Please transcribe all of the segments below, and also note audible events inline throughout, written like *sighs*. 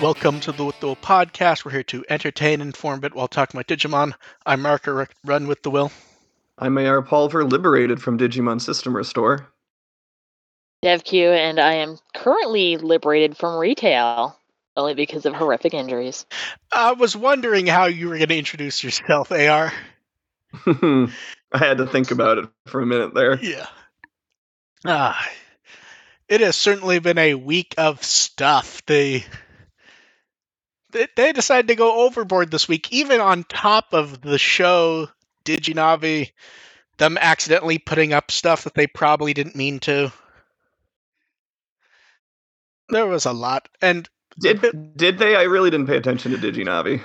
Welcome to the With the Will podcast. We're here to entertain, and inform bit while talking about Digimon. I'm Marker, run with the Will. I'm AR Pulver, liberated from Digimon System Restore. DevQ, and I am currently liberated from retail, only because of horrific injuries. I was wondering how you were going to introduce yourself, AR. *laughs* I had to think about it for a minute there. Yeah. Ah, it has certainly been a week of stuff. They they, they decided to go overboard this week, even on top of the show Diginavi, them accidentally putting up stuff that they probably didn't mean to. There was a lot, and Did did they? I really didn't pay attention to Diginavi,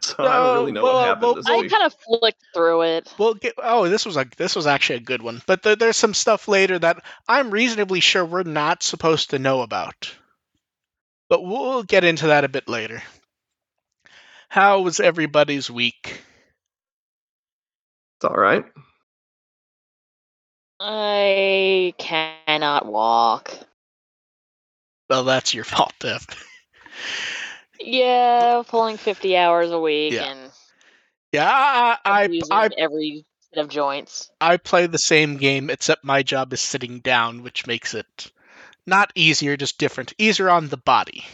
so I don't really know well, what happened well, this I week. kind of flicked through it. We'll get. Oh, this was a this was actually a good one. But there, there's some stuff later that I'm reasonably sure we're not supposed to know about. But we'll get into that a bit later. How was everybody's week? It's all right. I cannot walk. Well, that's your fault, Dev. Yeah, pulling 50 hours a week Yeah. and Yeah, I I, abusing I every set of joints. I play the same game, except my job is sitting down, which makes it not easier, just different. Easier on the body.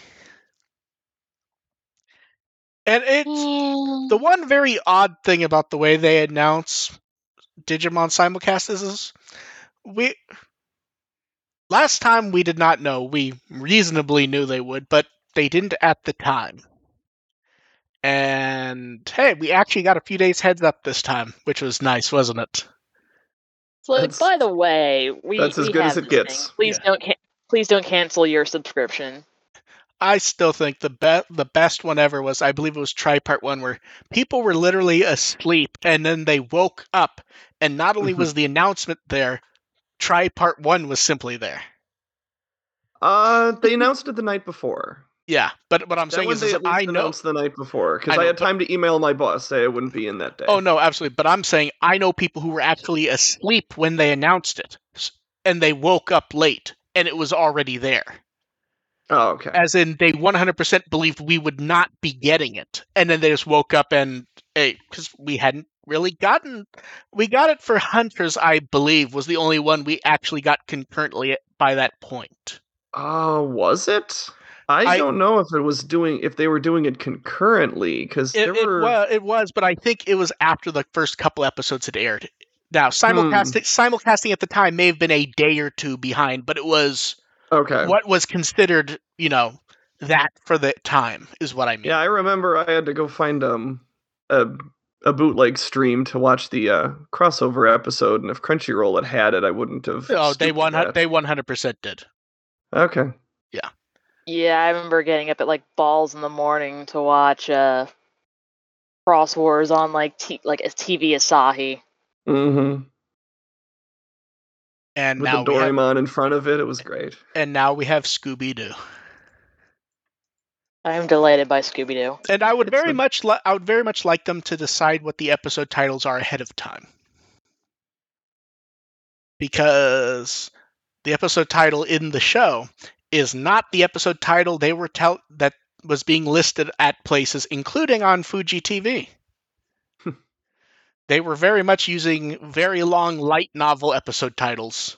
And it's Mm, The one very odd thing about the way they announce Digimon simulcast is, is we last time we did not know. We reasonably knew they would, but they didn't at the time. And hey, we actually got a few days heads up this time, which was nice, wasn't it? so, That's- by the way, we that's as we good have as it gets. thing. Please Yeah. don't can- please don't cancel your subscription. I still think the be- the best one ever was I believe it was Tripart one where people were literally asleep and then they woke up and not only Mhm. was the announcement there, Tripart one was simply there. Uh, they announced it the night before. Yeah, but what I'm That saying is, they is at least I know. announced the night before because know, I, had but- time to email my boss say I wouldn't be in that day. Oh no, absolutely. But I'm saying I know people who were actually asleep when they announced it, and they woke up late, and it was already there. Oh, okay. As in, they 100% believed we would not be getting it, and then they just woke up and because we hadn't really gotten, we got it for Hunters, I believe, was the only one we actually got concurrently by that point. Uh, was it? I, I- don't know if it was doing if they were doing it concurrently because It, there it, were. was, it was, but I think it was after the first couple episodes had aired. Now, simulcasting, simulcasting at the time may have been a day or two behind, but it was okay. what was considered, you know, that for the time is what I mean. Yeah, I remember I had to go find um a a bootleg stream to watch the uh, crossover episode, and if Crunchyroll had had it, I wouldn't have. Oh, they stooped to one that. they one hundred percent did. Okay. Yeah. Yeah, I remember getting up at like balls in the morning to watch uh Xros Wars on like t- like a TV Asahi. Mm-hmm. And With now the we have, in front of it, it was great. and now we have Scooby Doo. I am delighted by Scooby Doo. And I would It's very the- much li- I would very much like them to decide what the episode titles are ahead of time. Because the episode title in the show is not the episode title they were tell that was being listed at places including on Fuji TV. They were very much using very long light novel episode titles.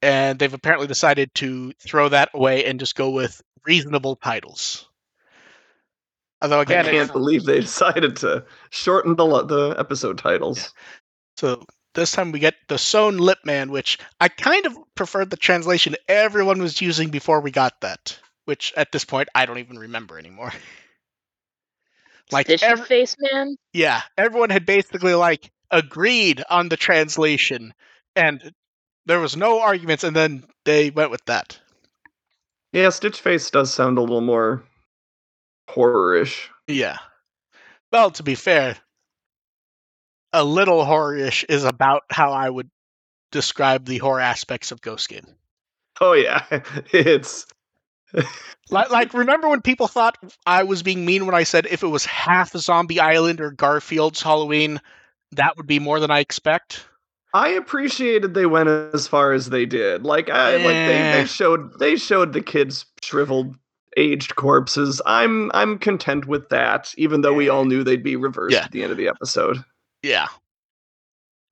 And they've apparently decided to throw that away and just go with reasonable titles. Although again, I can't believe they decided to shorten the the episode titles. So this time we get the sewn lip man, which I kind of preferred the translation everyone was using before we got that. Which at this point I don't even remember anymore. *laughs* like Stitch every, Face Man? yeah, everyone had basically like agreed on the translation, and there was no arguments, and then they went with that. Yeah, Stitch Face does sound a little more horror-ish. Yeah. Well, to be fair, a little horror-ish is about how I would describe the horror aspects of Ghost Game. Oh yeah, *laughs* it's Like, like, remember when people thought I was being mean when I said if it was half Zombie Island or Garfield's Halloween, that would be more than I expect? I appreciated they went as far as they did. Like I like they, Eh. they showed they showed the kids shriveled aged corpses. I'm I'm content with that, even though we all knew they'd be reversed Yeah. at the end of the episode. Yeah.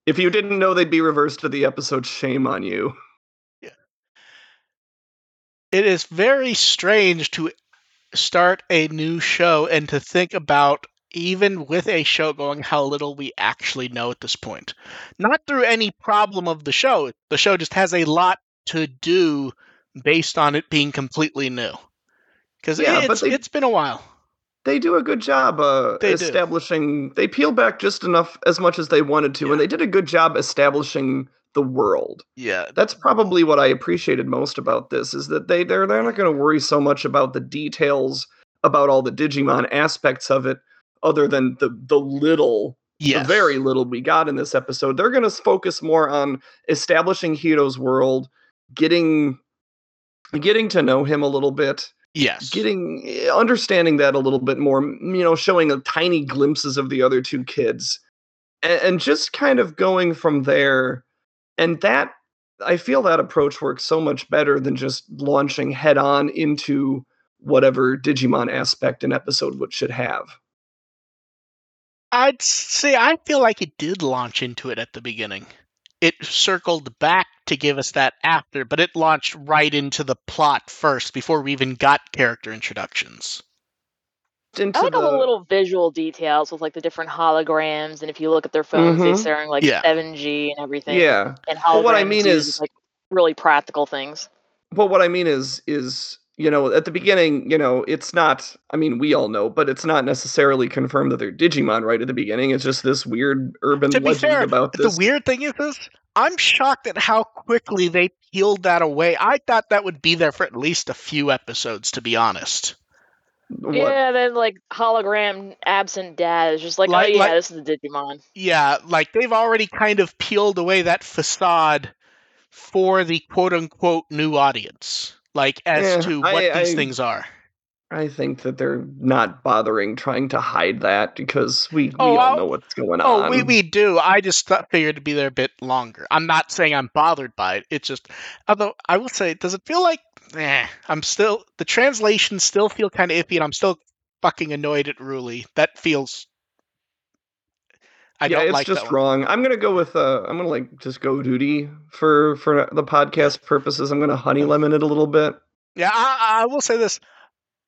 If you didn't know they'd be reversed to the episode, shame on you. It is very strange to start a new show and to think about even with a show going how little we actually know at this point. Not through any problem of the show. The show just has a lot to do based on it being completely new. Because Yeah, but it's, they- it's been a while. They do a good job uh, They do. establishing. They peel back just enough as much as they wanted to, Yeah. and they did a good job establishing the world. Yeah. That's probably what I appreciated most about this is that they they're they're not going to worry so much about the details about all the Digimon aspects of it, other than the the little Yes. the very little we got in this episode. They're going to focus more on establishing Hiro's world, getting getting to know him a little bit, Yes. getting eh, understanding that a little bit more, you know, showing a tiny glimpses of the other two kids, and, and just kind of going from there. And that I feel that approach works so much better than just launching head on into whatever Digimon aspect an episode would should have. I'd say I feel like it did launch into it at the beginning. It circled back to give us that after, but it launched right into the plot first before we even got character introductions. Into I like all the the- little visual details with like the different holograms, and if you look at their phones, Mhm. they're showing like Yeah. 7G and everything. yeah. And But what I mean is- like really practical things. But what I mean is is you know at the beginning you know it's not I mean we all know but it's not necessarily confirmed that they're Digimon right at the beginning. It's just this weird urban To be legend fair, about The weird thing is this, I'm shocked at how quickly they peeled that away. I thought that would be there for at least a few episodes, to be honest. What- Yeah, then like hologram absent dad is just like, oh, Like- oh yeah, like- this is a Digimon. Yeah, like they've already kind of peeled away that facade for the quote unquote new audience. Like as Yeah, to what I- these I- things are. I think that they're not bothering trying to hide that because we, we Oh, all I'll- know what's going Oh, on. Oh, we, we do. I just thought, figured it'd be there a bit longer. I'm not saying I'm bothered by it. It's just, although I will say, does it feel like, eh, I'm still, the translations still feel kind of iffy and I'm still fucking annoyed at Ruli. That feels, I yeah, don't it's like just wrong. I'm gonna go with uh, I'm gonna like just go duty for for the podcast purposes. I'm gonna honey lemon it a little bit. Yeah, I, I will say this.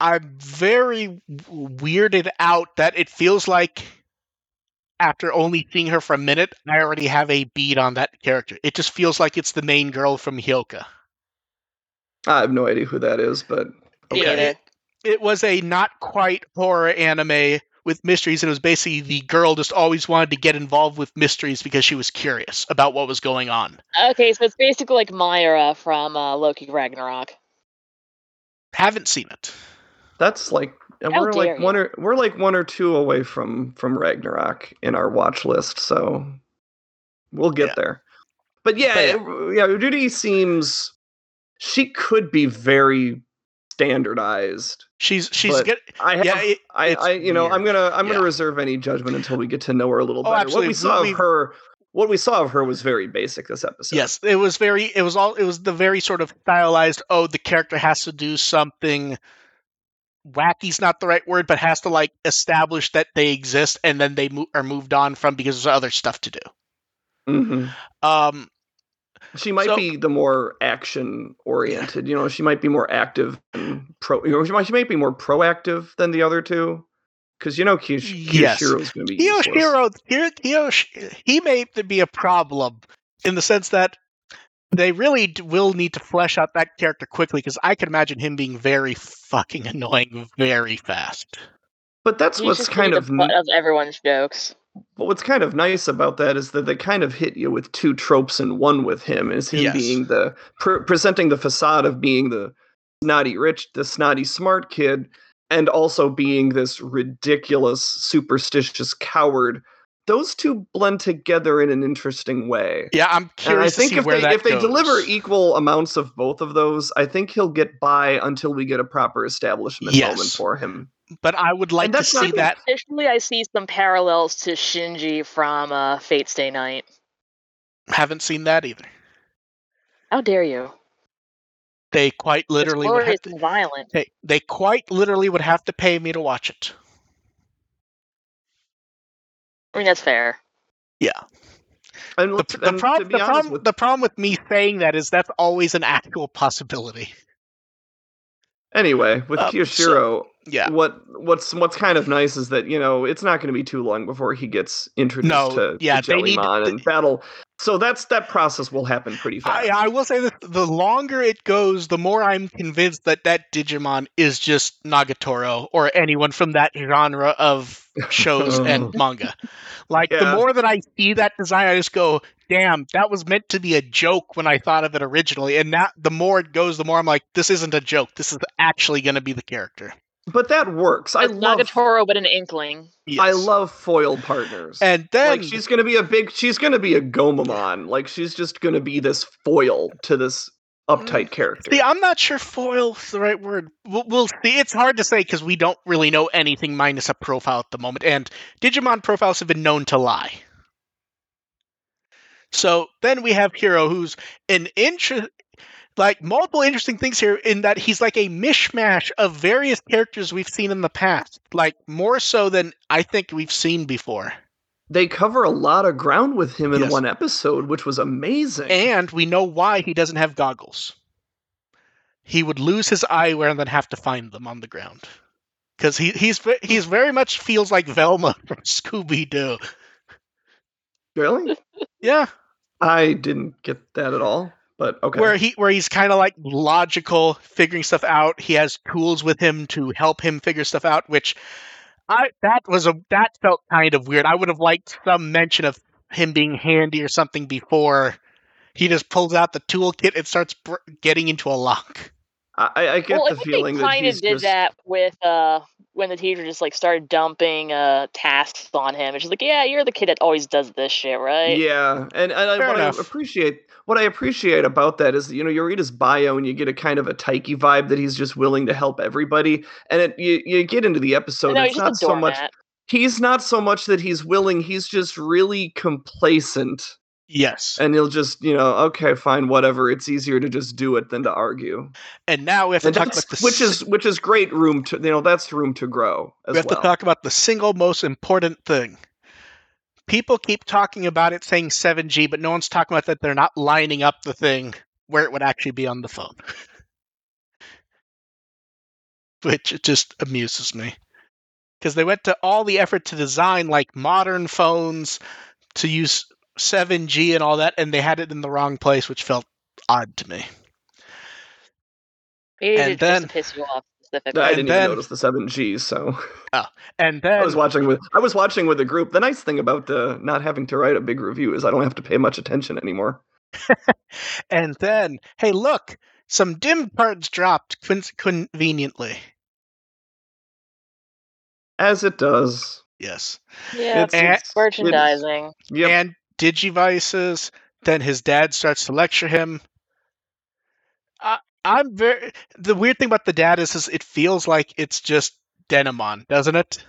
I'm very weirded out that it feels like after only seeing her for a minute, I already have a beat on that character. It just feels like it's the main girl from Hyouka. I have no idea who that is, but Me Okay. neither. It was a not quite horror anime with mysteries, and it was basically the girl just always wanted to get involved with mysteries because she was curious about what was going on. Okay, so it's basically like Mayura from uh, Loki Ragnarok. Haven't seen it. that's like and How we're like you. one or we're like one or two away from from Ragnarok in our watch list, so we'll get Yeah. there. But yeah, But yeah, Judy seems she could be very standardized. She's she's good. I have, Yeah, it- I, I, you know, I'm gonna, I'm Yeah. gonna reserve any judgment until we get to know her a little Oh, better. absolutely. What we saw We- of her, what we saw of her was very basic this episode. Yes, it was very. It was all. It was the very sort of stylized. Oh, the character has to do something. Wacky's not the right word, but has to like establish that they exist, and then they mo- are moved on from because there's other stuff to do. hmm Um, She might So- be the more action oriented. You know, she might be more active and pro. You know, she might, she might be more proactive than the other two. Because you know, Kiyosh- Yes. Kiyoshiro's going to be useless. Kiyoshiro, Kiyo- Kiyosh, he may be a problem in the sense that they really will need to flesh out that character quickly because I can imagine him being very fucking *laughs* annoying very fast. But that's He's what's kind kind of the butt of everyone's jokes. But what's kind of nice about that is that they kind of hit you with two tropes in one with him. Is him Yes. being the pre- presenting the facade of being the snotty rich, the snotty smart kid, and also being this ridiculous, superstitious coward. Those two blend together in an interesting way. Yeah, I'm And I curious to think see if where they if they goes. deliver equal amounts of both of those, I think he'll get by until we get a proper establishment Yes. moment for him. But I would like to see that. Additionally, I see some parallels to Shinji from uh, Fate Stay Night. Haven't seen that either. How dare you? They quite It's literally would have to, violent. hey, they quite literally would have to pay me to watch it. I mean, that's fair. And, The, let's- the, and prob- the, problem, with- the problem with me saying that is that's always an actual possibility. anyway, with Uh, Kiyoshiro, Yeah. what what's what's kind of nice is that you know it's not going to be too long before he gets introduced No, to, yeah, to they need- Jellymon and battle. So that's that process will happen pretty fast. I, I will say that the longer it goes, the more I'm convinced that that Digimon is just Nagatoro or anyone from that genre of shows *laughs* and manga. Like the more that I see that design, I just go, "Damn, that was meant to be a joke when I thought of it originally." And now, the more it goes, the more I'm like, "This isn't a joke. This is actually going to be the character." But that works. I It's love Nagatoro, but an inkling. I love foil partners. And then like she's gonna be a big she's gonna be a Gomamon. Like she's just gonna be this foil to this uptight mm. character. See, I'm not sure foil is the right word. We'll, we'll see. It's hard to say because we don't really know anything minus a profile at the moment, and Digimon profiles have been known to lie. So then we have Hiro, who's an interest, like multiple interesting things here in that he's like a mishmash of various characters we've seen in the past, like more so than I think we've seen before. they cover a lot of ground with him in Yes. one episode, which was amazing. And we know why he doesn't have goggles. He would lose his eyewear and then have to find them on the ground. Because he, he's he's very much feels like Velma *laughs* from Scooby Doo. really? Yeah, I didn't get that at all. But okay. where he where he's kind of like logical, figuring stuff out. He has tools with him to help him figure stuff out. Which I that was a that felt kind of weird. I would have liked some mention of him being handy or something before he just pulls out the toolkit and starts br- getting into a lock. I, I get well, I the think feeling they that kind of did just, that with uh when the teacher just like started dumping uh tasks on him. It's just like, yeah, you're the kid that always does this shit, right? Yeah, and, and I, Fair what enough. I appreciate what I appreciate about that is you know you read his bio and you get a kind of a Taiki vibe that he's just willing to help everybody, and it you, you get into the episode. no, it's he's not so much. He's not so much that he's willing. He's just really complacent, Yes. and he'll just you know okay fine whatever. It's easier to just do it than to argue. And now we have to And talk about the which is which is great room to you know that's room to grow as we have well. to talk about the single most important thing. People keep talking about it saying 7G, but no one's talking about that they're not lining up the thing where it would actually be on the phone. *laughs* Which it just amuses me. Because they went to all the effort to design like modern phones to use 7G and all that, and they had it in the wrong place, which felt odd to me. Maybe and then- just piss you off specifically. I didn't then- even notice the seven Gs, so oh, And then *laughs* I was watching with I was watching with a group. The nice thing about uh, not having to write a big review is I don't have to pay much attention anymore. *laughs* And then, hey, look, some dim cards dropped con- conveniently. As it does. Yes. yeah, It's- it's, it's- merchandising. Yep. And Digivices. Then his dad starts to lecture him. I, I'm very. The weird thing about the dad is, is it feels like it's just Denimon, doesn't it?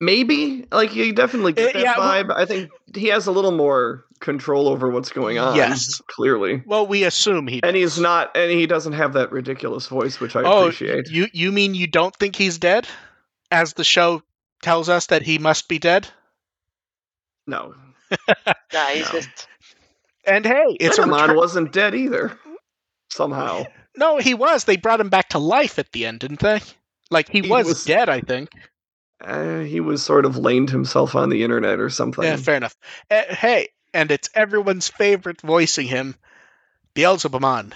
Maybe like you definitely get Uh, that yeah, well- vibe. I think he has a little more control over what's going on. Yes. clearly. Well, we assume he. And he's not, and he doesn't have that ridiculous voice, which I Oh, appreciate. you you mean you don't think he's dead? As the show tells us that he must be dead. No, *laughs* Nah, he's No. just And hey, it's a Denimon return- wasn't dead either. Somehow, No, he was. They brought him back to life at the end, didn't they? Like he, He was, was- dead, I think. uh, he was sort of laned himself on the internet or something. Yeah, fair enough. Uh, hey, and it's everyone's favorite voicing him, Beelzebumon.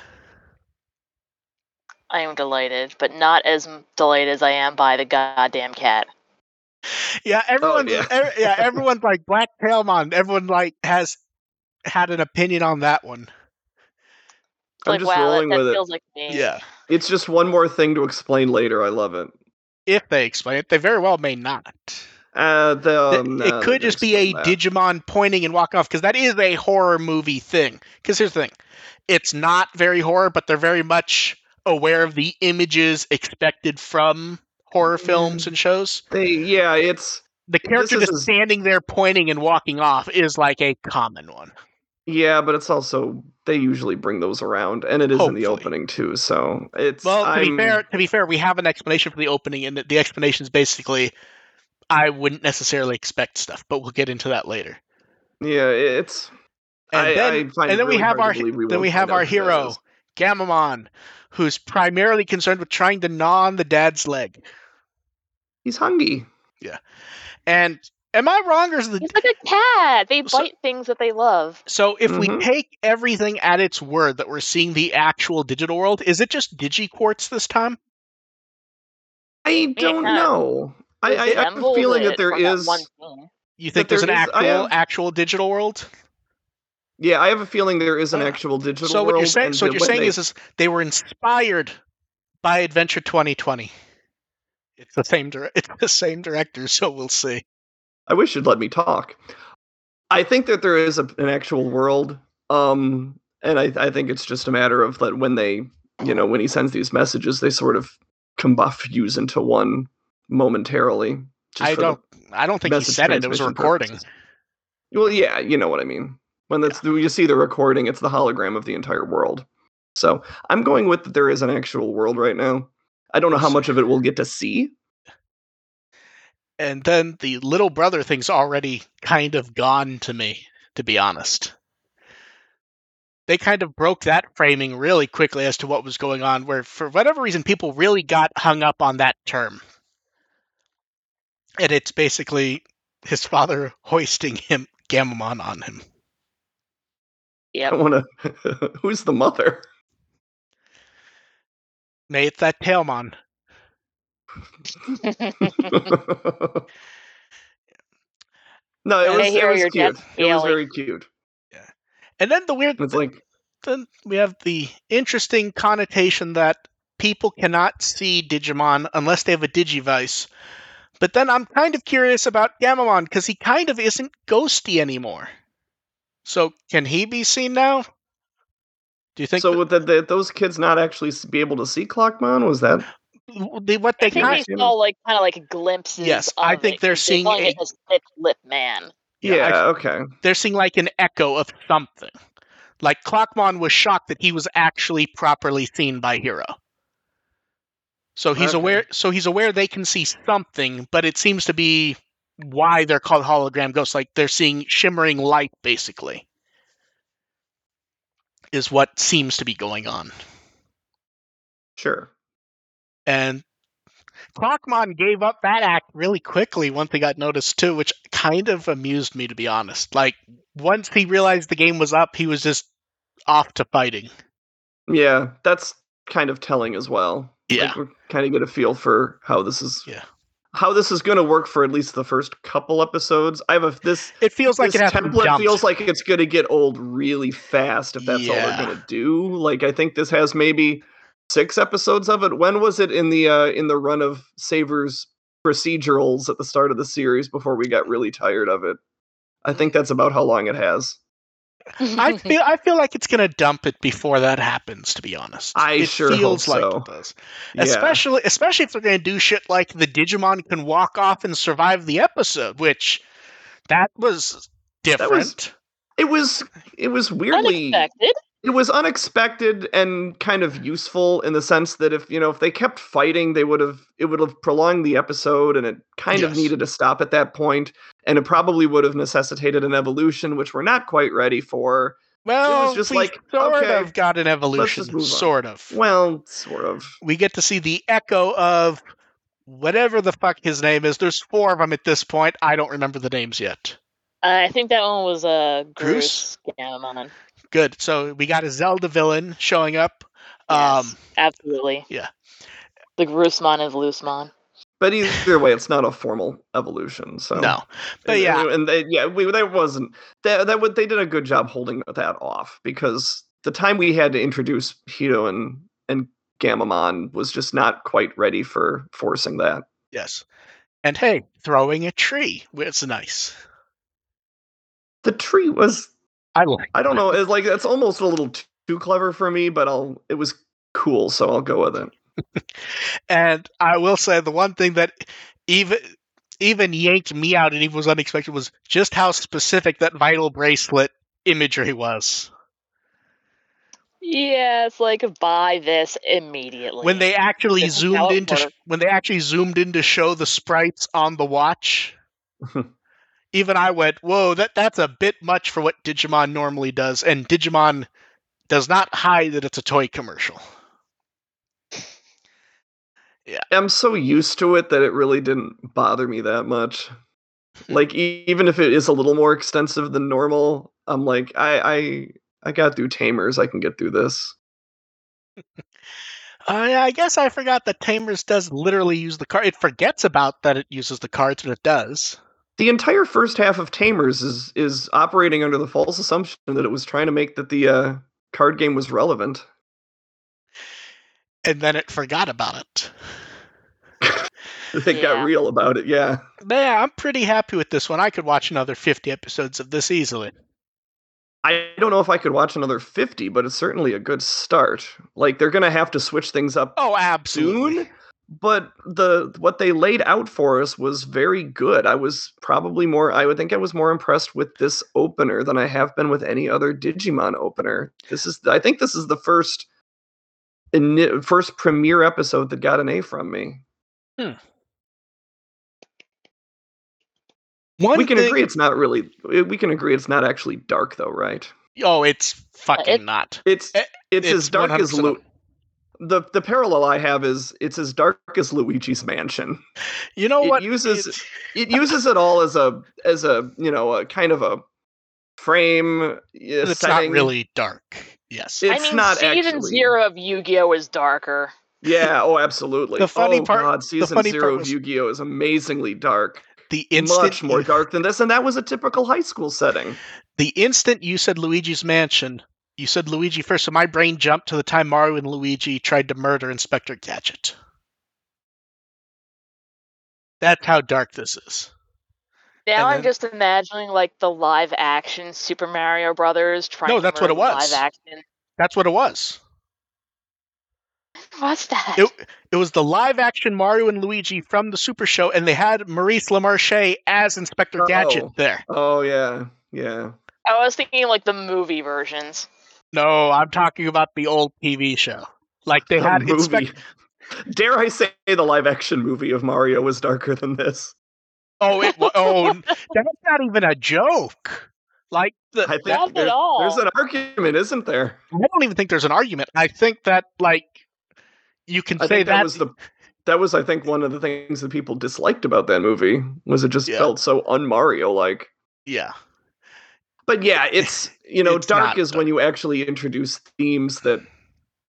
I am delighted, but not as delighted as I am by the goddamn cat. Yeah, everyone's yeah. ev- yeah, everyone's like Black Tailmon. Everyone like has had an opinion on that one. I'm like, just wow, rolling that with it. like me. Yeah, *laughs* It's just one more thing to explain later. I love it. if they explain it, they very well may not. Uh, the, Th- um, it no, could just be a that. Digimon pointing and walking off because that is a horror movie thing. Because here's the thing, it's not very horror, but they're very much aware of the images expected from horror films and shows. They, yeah, it's The character is just a- standing there pointing and walking off is like a common one. Yeah, but it's also they usually bring those around, and it is in the opening too. So it's Well, to I'm- be fair, to be fair, we have an explanation for the opening, and the explanation is basically, I wouldn't necessarily expect stuff, but we'll get into that later. Yeah, it's. And I, then, I and then we have our we then we have our hero. Gamamon, who's primarily concerned with trying to gnaw on the dad's leg. He's hungry. Yeah, and am I wrong, or is the He's like a cat. They So- bite things that they love. so if we Mhm. take everything at its word that we're seeing the actual digital world, is it just Digiquartz this time? I don't Yeah. know. I, I, I have a feeling that there is. from that is. one scene. You think But there's an there is- I actual have- actual digital world? Yeah, I have a feeling there is an actual digital so world. what you're saying so what you're saying they- is, is they were inspired by adventure 2020 it's the same dir- *laughs* it's the same director so we'll see I wish you'd let me talk. I think that there is a, an actual world, um, and I, I think it's just a matter of that when they, you know, when he sends these messages, they sort of combust fuse into one momentarily. just i don't i don't think he said it it was a recording purposes. Well, yeah, you know what I mean. When that's you see the recording, it's the hologram of the entire world. So I'm going with that there is an actual world right now. I don't know how much of it we'll get to see. And then the little brother thing's already kind of gone to me to be honest they kind of broke that framing really quickly as to what was going on where for whatever reason people really got hung up on that term and it's basically his father hoisting him Gamamon on him. Yeah. I want to. *laughs* Who's the mother? Nay, it's that Tailmon. *laughs* no, it was, here it was cute. It was very cute. Yeah, and then the weird It's like then we have the interesting connotation that people cannot see Digimon unless they have a Digivice. But then I'm kind of curious about Gamamon because he kind of isn't ghosty anymore. So can he be seen now? Do you think so. that- Would the, the, those kids not actually be able to see Clockmon? Was that? The, what they I think kind we saw like kind of like glimpses. Yes, I think it, they're seeing calling a- a thick lip man. Yeah, Yeah. I- okay. they're seeing like an echo of something. Like Clockmon was shocked that he was actually properly seen by Hiro. So he's Okay. aware so he's aware they can see something, but it seems to be why they're called hologram ghosts. Like they're seeing shimmering light basically. Is what seems to be going on. Sure. And Clockmon gave up that act really quickly once he got noticed too, which kind of amused me to be honest. Like once he realized the game was up, he was just off to fighting. Yeah, that's kind of telling as well. Yeah. Like, we kind of get a feel for how this is. Yeah. How this is going to work for at least the first couple episodes. I have a this It feels like this it has to be template feels like it's going to get old really fast if that's all Yeah. they're going to do. Like I think this has maybe six episodes of it. When was it in the uh in the run of Savers procedurals at the start of the series before we got really tired of it? I think that's about how long it has. I *laughs* feel I feel like it's gonna dump it before that happens. To be honest, I it sure feels hope like so. it does. Yeah. Especially especially if they're gonna do shit like the Digimon can walk off and survive the episode, which that was different. It was it was weirdly Unexpected. It was unexpected and kind of useful in the sense that if you know if they kept fighting they would have it would have prolonged the episode and it kind of needed to stop at that point and it probably would have necessitated an evolution which we're not quite ready for well, just we like, sort okay, of got an evolution, just on. sort of. well sort of we get to see the echo of whatever the fuck his name is. There's four of them at this point. I don't remember the names yet. Uh, I think that one was a uh, Groose? Groose Gamamon. Good. So we got a Zelda villain showing up. Um, Yes, absolutely. yeah. The Groosmon is Vlusmon. but either way it's not a formal evolution so no, but and, yeah, and they, yeah we that wasn't that that would they did a good job holding that off because the time we had to introduce Hiro and and Gamamon was just not quite ready for forcing that. yes. And hey, throwing a tree was nice. The tree was I like. I don't know it's like it's almost a little too, too clever for me, but I'll it was cool, so I'll go with it. *laughs* And I will say the one thing that even even yanked me out and even was unexpected was just how specific that vital bracelet imagery was. Yeah, it's like buy this immediately. When they actually This zoomed into sh- when they actually zoomed in to show the sprites on the watch, *laughs* even I went, "Whoa, that that's a bit much for what Digimon normally does." And Digimon does not hide that it's a toy commercial. Yeah. I'm so used to it that it really didn't bother me that much. Hmm. Like e- even if it is a little more extensive than normal, I'm like I I I got through Tamers. I can get through this. *laughs* Uh, I guess I forgot that Tamers does literally use the card. It forgets about that it uses the cards, but it does. The entire first half of Tamers is is operating under the false assumption that it was trying to make that the uh, card game was relevant. And then it forgot about it. *laughs* They Yeah. got real about it. Yeah. Yeah, I'm pretty happy with this one. I could watch another 50 episodes of this easily. I don't know if I could watch another 50, but it's certainly a good start. Like they're going to have to switch things up Oh, absolutely. soon, but the what they laid out for us was very good. I was probably more I would think I was more impressed with this opener than I have been with any other Digimon opener. This is I think this is the first ini- first premiere episode that got an A from me. Hmm. One we can thing- agree it's not really eh, we can agree it's not actually dark though, right? Oh, it's uh, fucking it- not. It's Eh, it's, as dark as 100% Lu- the the parallel I have is it's as dark as Luigi's Mansion. You know it what? uses- It's- It uses it all as a as a you know a kind of a frame. Uh, it's not really dark. Yes. It's I mean, not season actually. zero of Yu-Gi-Oh is darker. Yeah. *laughs* Oh, absolutely. The funny oh, part- God, season funny zero part of Yu-Gi-Oh is amazingly dark. the instant Much more dark than this, and that was a typical high school setting. The instant you said Luigi's Mansion, you said Luigi first, so my brain jumped to the time Mario and Luigi tried to murder Inspector Gadget. That's how dark this is. Now And I'm just imagining like the live action Super Mario Brothers trying No, to that's what it was. Live action. That's what it was. What's that? It, it was the live action Mario and Luigi from the Super Show, and they had Maurice LaMarche as Inspector Gadget Oh. there. Oh yeah, yeah. I was thinking like the movie versions. No, I'm talking about the old TV show. Like they The had movie. Inspector. Dare I say the live action movie of Mario was darker than this? Oh, it. wa- Oh, *laughs* that's not even a joke. Like the, I think Not at there's, all. there's an argument, isn't there? I don't even think there's an argument. I think that like you can I say that, that, was the that was I think one of the things that people disliked about that movie was it just Yeah. felt so un Mario like. yeah. But yeah, it's *laughs* you know It's dark not is when you actually introduce themes that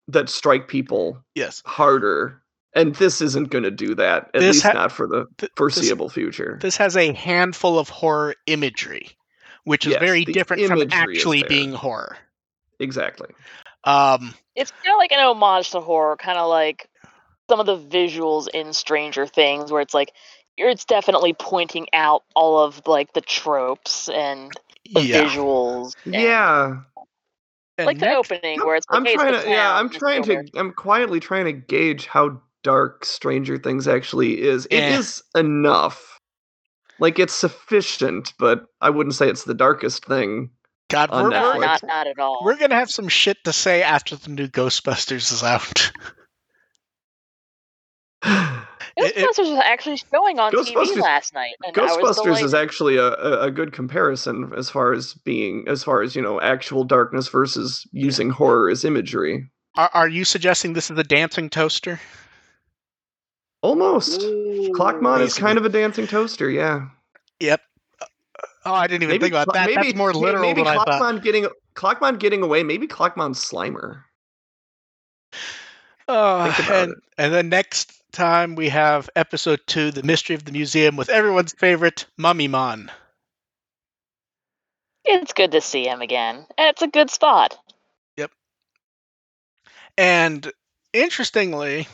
that strike people Yes. harder, and this isn't going to do that at This least ha- not for the Th- this, foreseeable future. this has a handful of horror imagery, which is Yes, very different from actually being horror. exactly. Um, It's kind of like an homage to horror, kind of like some of the visuals in Stranger Things, where it's like it's definitely pointing out all of like the tropes and the yeah. visuals. and, Yeah, And like the next- opening where it's like, I'm hey, trying the to. Yeah, I'm trying to. I'm quietly trying to gauge how dark Stranger Things actually is. It is enough. Like it's sufficient, but I wouldn't say it's the darkest thing. God, on we're, No, we're, Netflix. not not at all. we're gonna have some shit to say after the new Ghostbusters is out. *sighs* *laughs* it- it- Ghostbusters was actually showing on TV last night. And Ghostbusters is actually a, a, a good comparison as far as being as far as you know actual darkness versus using horror as imagery. Are, are you suggesting this is a dancing toaster? Almost. Clockmon is kind of a dancing toaster, yeah. Yep. Uh, oh, I didn't even think about Clo- that. That's more may- literal Maybe than I thought. Clockmon getting Clockmon getting away. Maybe Clockmon Slimer. Oh, Think about and, it. and then next time we have episode two, The Mystery of the Museum, with everyone's favorite Mummymon. It's good to see him again, it's a good spot. Yep. And interestingly,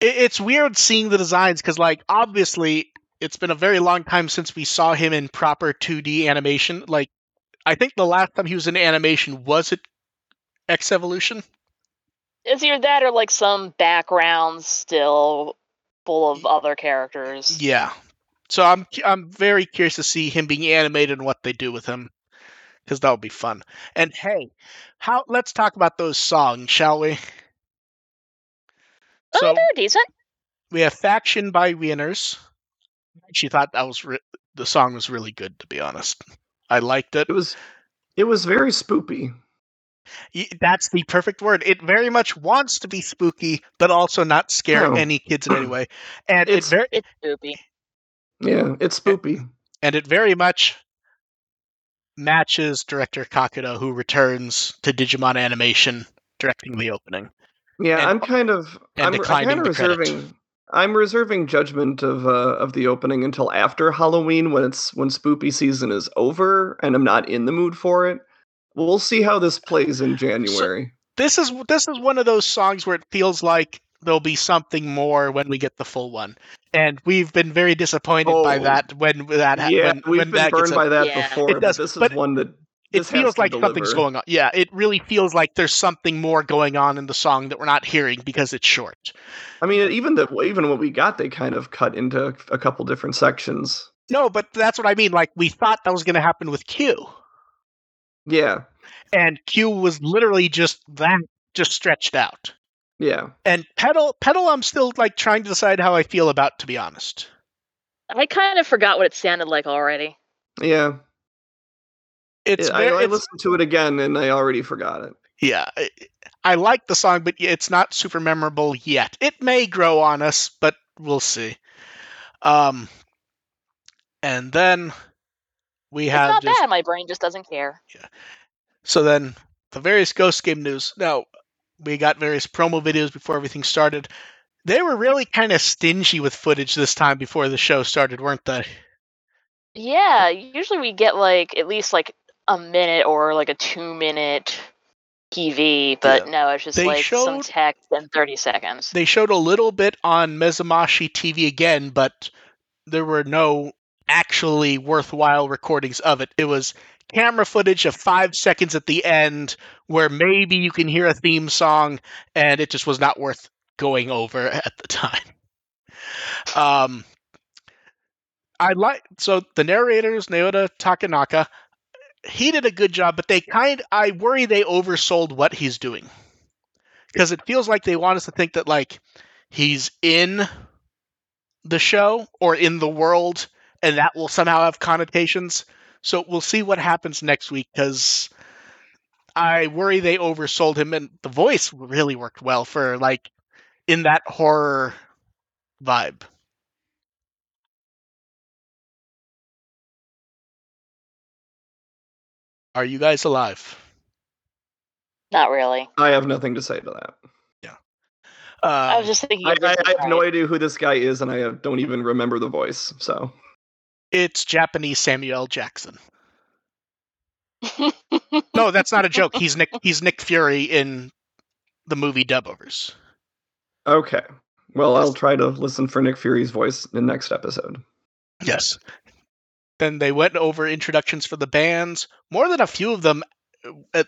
it's weird seeing the designs because, like, obviously, it's been a very long time since we saw him in proper 2D animation. Like, I think the last time he was in animation was it X Evolution. It's either that or like some backgrounds still full of other characters. Yeah. So I'm I'm very curious to see him being animated and what they do with him, because that would be fun. And hey, how let's talk about those songs, shall we? Oh, So they're decent. we have "Fiction" by Wienners. She thought that was re- the song was really good, to be honest. I liked it. It was it was very spoopy. Y- That's the perfect word. It very much wants to be spooky, but also not scare No. any kids in any way. And it It's- very It's spoopy. Yeah, it's spoopy. and it very much matches director Kakudo, who returns to Digimon Animation, directing the opening. Yeah, and- I'm kind of and I'm, I'm kind of the credit. reserving I'm reserving judgment of uh, of the opening until after Halloween when it's when spoopy season is over and I'm not in the mood for it. We'll see how this plays in January. This is this is one of those songs where it feels like there'll be something more when we get the full one, and we've been very disappointed by Oh. that when that ha- yeah, when, we've when been that gets burned a- by that Yeah. before. It but does, this is but one that it this has feels to like something's going on. Yeah, it really feels like there's something more going on in the song that we're not hearing because it's short. I mean, even the even what we got, they kind of cut into a couple different sections. No, but that's what I mean. Like we thought that was going to happen with Q, Yeah, and Q was literally just that, just stretched out. yeah. And pedal, pedal, I'm still like trying to decide how I feel about. To be honest, I kind of forgot what it sounded like already. Yeah, it's I, very, I it's- listened to it again and I already forgot it. yeah. I, I like the song, but it's not super memorable yet. It may grow on us, but we'll see. Um, and then we It's have not just bad. My brain just doesn't care. Yeah. So then the various Ghost Game news. Now, we got various promo videos before everything started. They were really kind of stingy with footage this time before the show started, weren't they? Yeah, usually we get like at least like a minute or like a two minute PV, but Yeah. no, it's just They like some text and 30 seconds. They showed a little bit on Mezamashi TV again, but there were no actually worthwhile recordings of it. It was camera footage of five seconds at the end where maybe you can hear a theme song, and it just was not worth going over *laughs* at the time. Um, I like so the narrators Naoto Takenaka. He did a good job, but they kind I worry they oversold what he's doing because it feels like they want us to think that like he's in the show or in the world, and that will somehow have connotations. So we'll see what happens next week because I worry they oversold him, and the voice really worked well for like in that horror vibe. Are you guys alive? Not really. I have nothing to say to that. Yeah. I Uh, was just thinking. I, I, I have no idea who this guy is, and I have, don't even remember the voice. So it's Japanese Samuel Jackson. *laughs* No, that's not a joke. He's Nick. He's Nick Fury in the movie Dubovers. okay, well, I'll try to listen for Nick Fury's voice in the next episode. Yes. Then they went over introductions for the bands. More than a few of them, uh,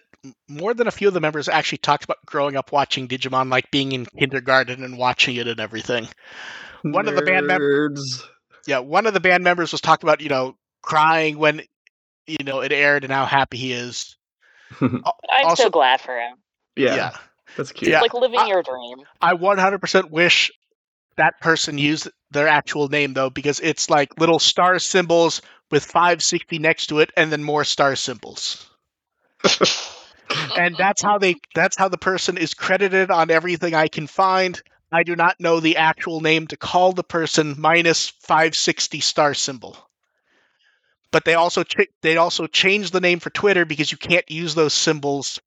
more than a few of the members actually talked about growing up watching Digimon, like being in kindergarten and watching it and everything. One of the band mem- Nerds. Yeah, one of the band members was talking about you know crying when you know it aired and how happy he is. *laughs* I'm Also- so glad for him. yeah, yeah. that's cute. Yeah. Like living I- your dream. I 100% wish that person used their actual name though, because it's like little star symbols with 560 next to it, and then more star symbols. *laughs* and that's how they that's how the person is credited on everything I can find. I do not know the actual name to call the person minus 560 star symbol. But they also ch- they also changed the name for Twitter because you can't use those symbols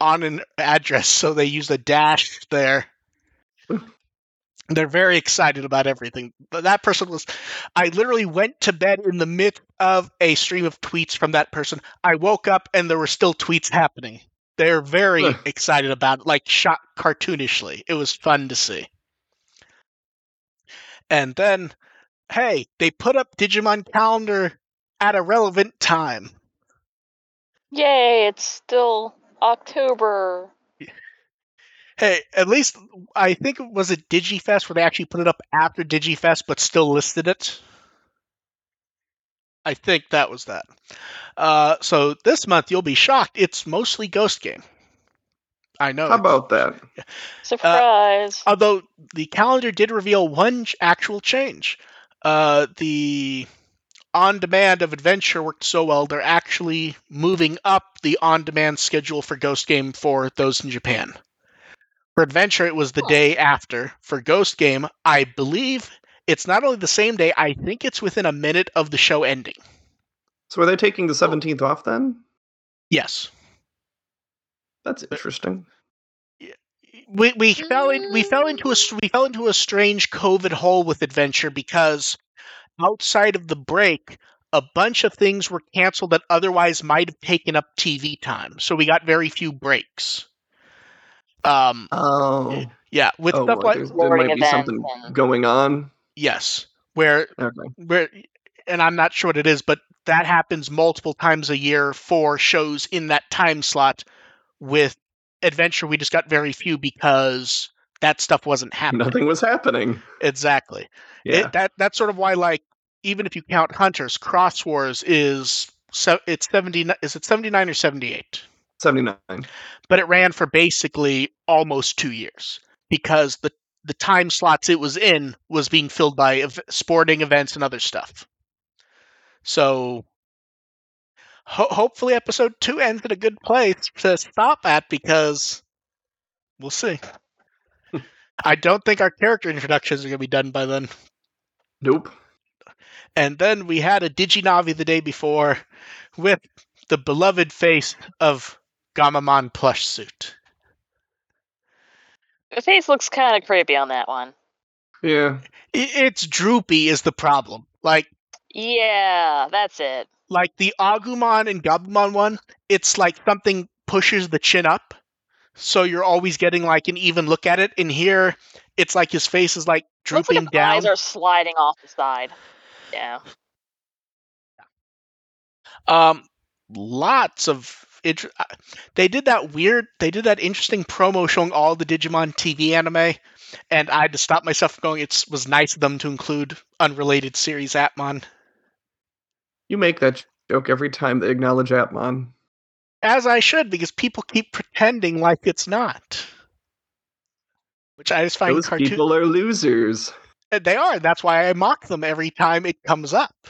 on an address, so they use a dash there. They're very excited about everything. But That person was I literally went to bed in the midst of a stream of tweets from that person. I woke up and there were still tweets happening. They're very excited about it, like shot cartoonishly. It was fun to see. And then, hey, they put up Digimon calendar at a relevant time. Yay! It's still October. Hey, at least I think it was it DigiFest where they actually put it up after DigiFest but still listed it. I think that was that. Uh, so this month you'll be shocked. It's mostly Ghost Game. I know. How about that? Surprise. Although the calendar did reveal one actual change. Uh, the on demand of Adventure worked so well, they're actually moving up the on demand schedule for Ghost Game for those in Japan. For Adventure, it was the Huh. day after. For Ghost Game, I believe it's not only the same day, I think it's within a minute of the show ending. So are they taking the 17th off then? Yes. That's interesting. we we fell in, we fell into a s- we fell into a strange COVID hole with Adventure because outside of the break, a bunch of things were canceled that otherwise might have taken up TV time. So we got very few breaks. Um, Oh. yeah, with oh, stuff well, like there might be something going on. Yes, where Okay. where and I'm not sure what it is, but that happens multiple times a year for shows in that time slot. With Adventure, we just got very few because that stuff wasn't happening. Nothing was happening. Exactly. Yeah. It, that that's sort of why, like, even if you count Hunters, Xros Wars is so it's seventy. Is it seventy nine or seventy eight? 79. But it ran for basically almost two years because the the time slots it was in was being filled by ev- sporting events and other stuff. So ho- hopefully, episode two ends in a good place to stop at because we'll see. *laughs* I don't think our character introductions are going to be done by then. Nope. And then we had a Diginavi the day before with the beloved face of Gamamon plush suit. The face looks kind of creepy on that one. Yeah. It's droopy is the problem. Like Yeah, that's it. like the Agumon and Gabumon one, it's like something pushes the chin up. So you're always getting like an even look at it. And here it's like his face is like Looks like drooping his down. eyes are sliding off the side. Yeah. Um, lots of int- uh, they did that weird. They did that interesting promo showing all the Digimon TV anime, and I had to stop myself from going. It was nice of them to include unrelated series Appmon, You make that joke every time they acknowledge Appmon. as I should, because people keep pretending like it's not. Which I just find Those cartoon. people are losers. They are. That's why I mock them every time it comes up.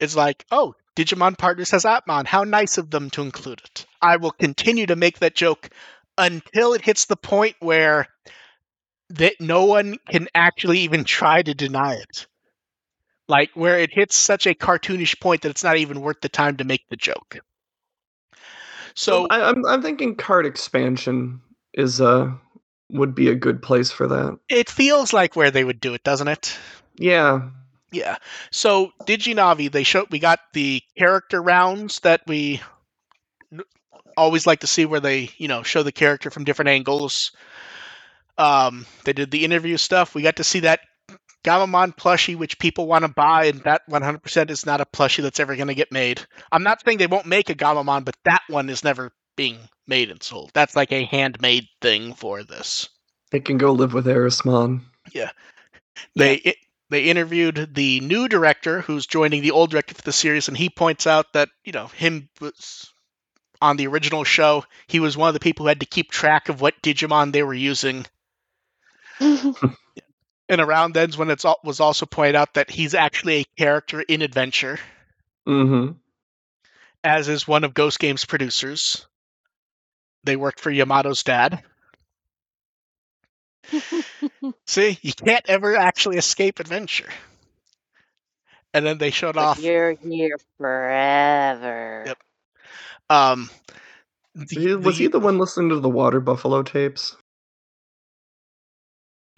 It's like, oh, Digimon Partners has Appmon. How nice of them to include it. I will continue to make that joke until it hits the point where that no one can actually even try to deny it. Like where it hits such a cartoonish point that it's not even worth the time to make the joke. So I, I'm I'm thinking card expansion is uh would be a good place for that. it feels like where they would do it, doesn't it? Yeah. Yeah. So Diginavi, they showed we got the character rounds that we always like to see where they, you know, show the character from different angles. Um, they did the interview stuff. We got to see that Gamamon plushie, which people want to buy, and that 100% is not a plushie that's ever going to get made. I'm not saying they won't make a Gamamon, but that one is never being made and sold. That's like a handmade thing for this. It can go live with Erismon. Yeah. They i they interviewed the new director who's joining the old director for the series, and he points out that you know him was on the original show. He was one of the people who had to keep track of what Digimon they were using. *laughs* And around then's when it al- was also pointed out that he's actually a character in Adventure, Mm-hmm. as is one of Ghost Games' producers. They worked for Yamato's dad. *laughs* See, you can't ever actually escape Adventure. And then they showed But off. You're here forever. Yep. Um, the- was he the one listening to the Water Buffalo tapes?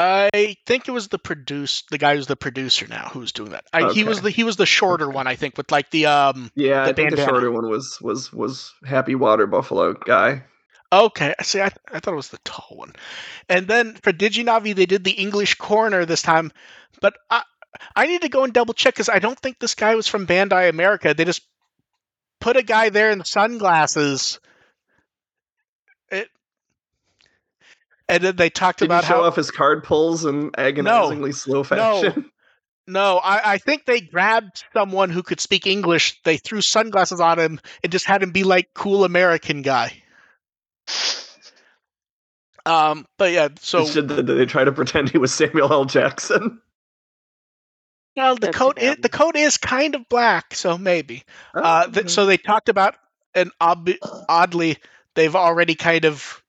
I think it was the produce the guy who's the producer now who's doing that. I, He was the he was the shorter Okay. one, I think, with like the um. Yeah, The I think the shorter one was was was Happy Water Buffalo guy. Okay, see, I, I thought it was the tall one, and then for Diginavi they did the English corner this time, but I I need to go and double check because I don't think this guy was from Bandai America. They just put a guy there in sunglasses. It, and then they talked Did about show how off his card pulls in agonizingly slow fashion? No, *laughs* No, I, I think they grabbed someone who could speak English. They threw sunglasses on him and just had him be like cool American guy. Um, but yeah, so did, they, they try to pretend he was Samuel L. Jackson? well, the That's coat is, the coat is kind of black, so maybe. Uh, Oh, th- so they talked about, and ob- oddly, they've already kind of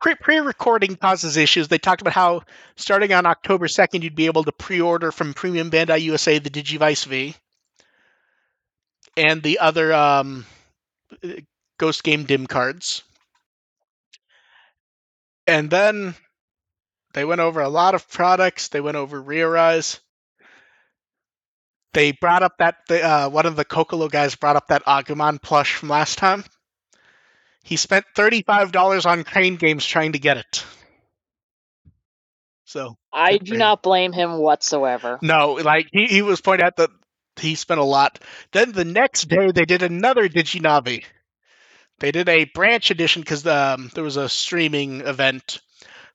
pre- pre-recording causes issues. They talked about how starting on October second, you'd be able to pre-order from Premium Bandai USA the Digivice V and the other um, uh, Ghost Game dim cards, and then they went over a lot of products. They went over Rearise. They brought up that the, uh, one of the Kokolo guys brought up that Agumon plush from last time. He spent thirty-five dollars on Crane Games trying to get it. So I do not blame him whatsoever. no, like he, he was pointing out that he spent a lot. Then the next day they did another Diginavi. They did a branch edition because um, there was a streaming event,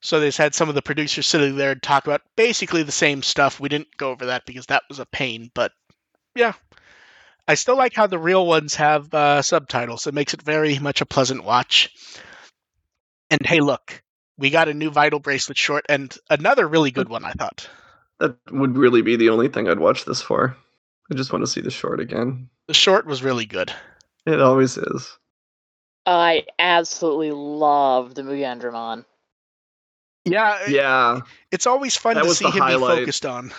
so they just had some of the producers sitting there and talk about basically the same stuff. We didn't go over that because that was a pain, but yeah, I still like how the real ones have uh, subtitles. It makes it very much a pleasant watch. And hey, look, we got a new Vital Bracelet short and another really good one. I thought. that would really be the only thing I'd watch this for. I just want to see the short again. The short was really good. It always is. I absolutely love the Mugendramon. Yeah, Yeah, it's always fun That to see him highlight. be focused on.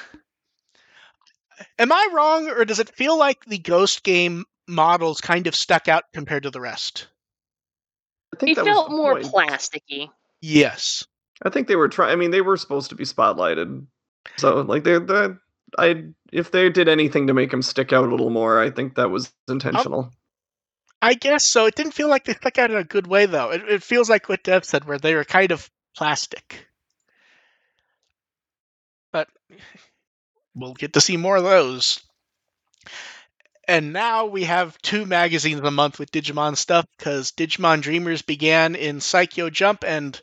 Am I wrong, or does it feel like the Ghost game models kind of stuck out compared to the rest? I think He felt more point. plasticky. Yes. I think they were trying. I mean, they were supposed to be spotlighted, so like they're the. I if they did anything to make him stick out a little more, I think that was intentional. I guess so. It didn't feel like they stuck out in a good way, though. It, it feels like what Dev said, where they were kind of plastic. But we'll get to see more of those. And now we have two magazines a month with Digimon stuff because Digimon Dreamers began in Saikyo Jump and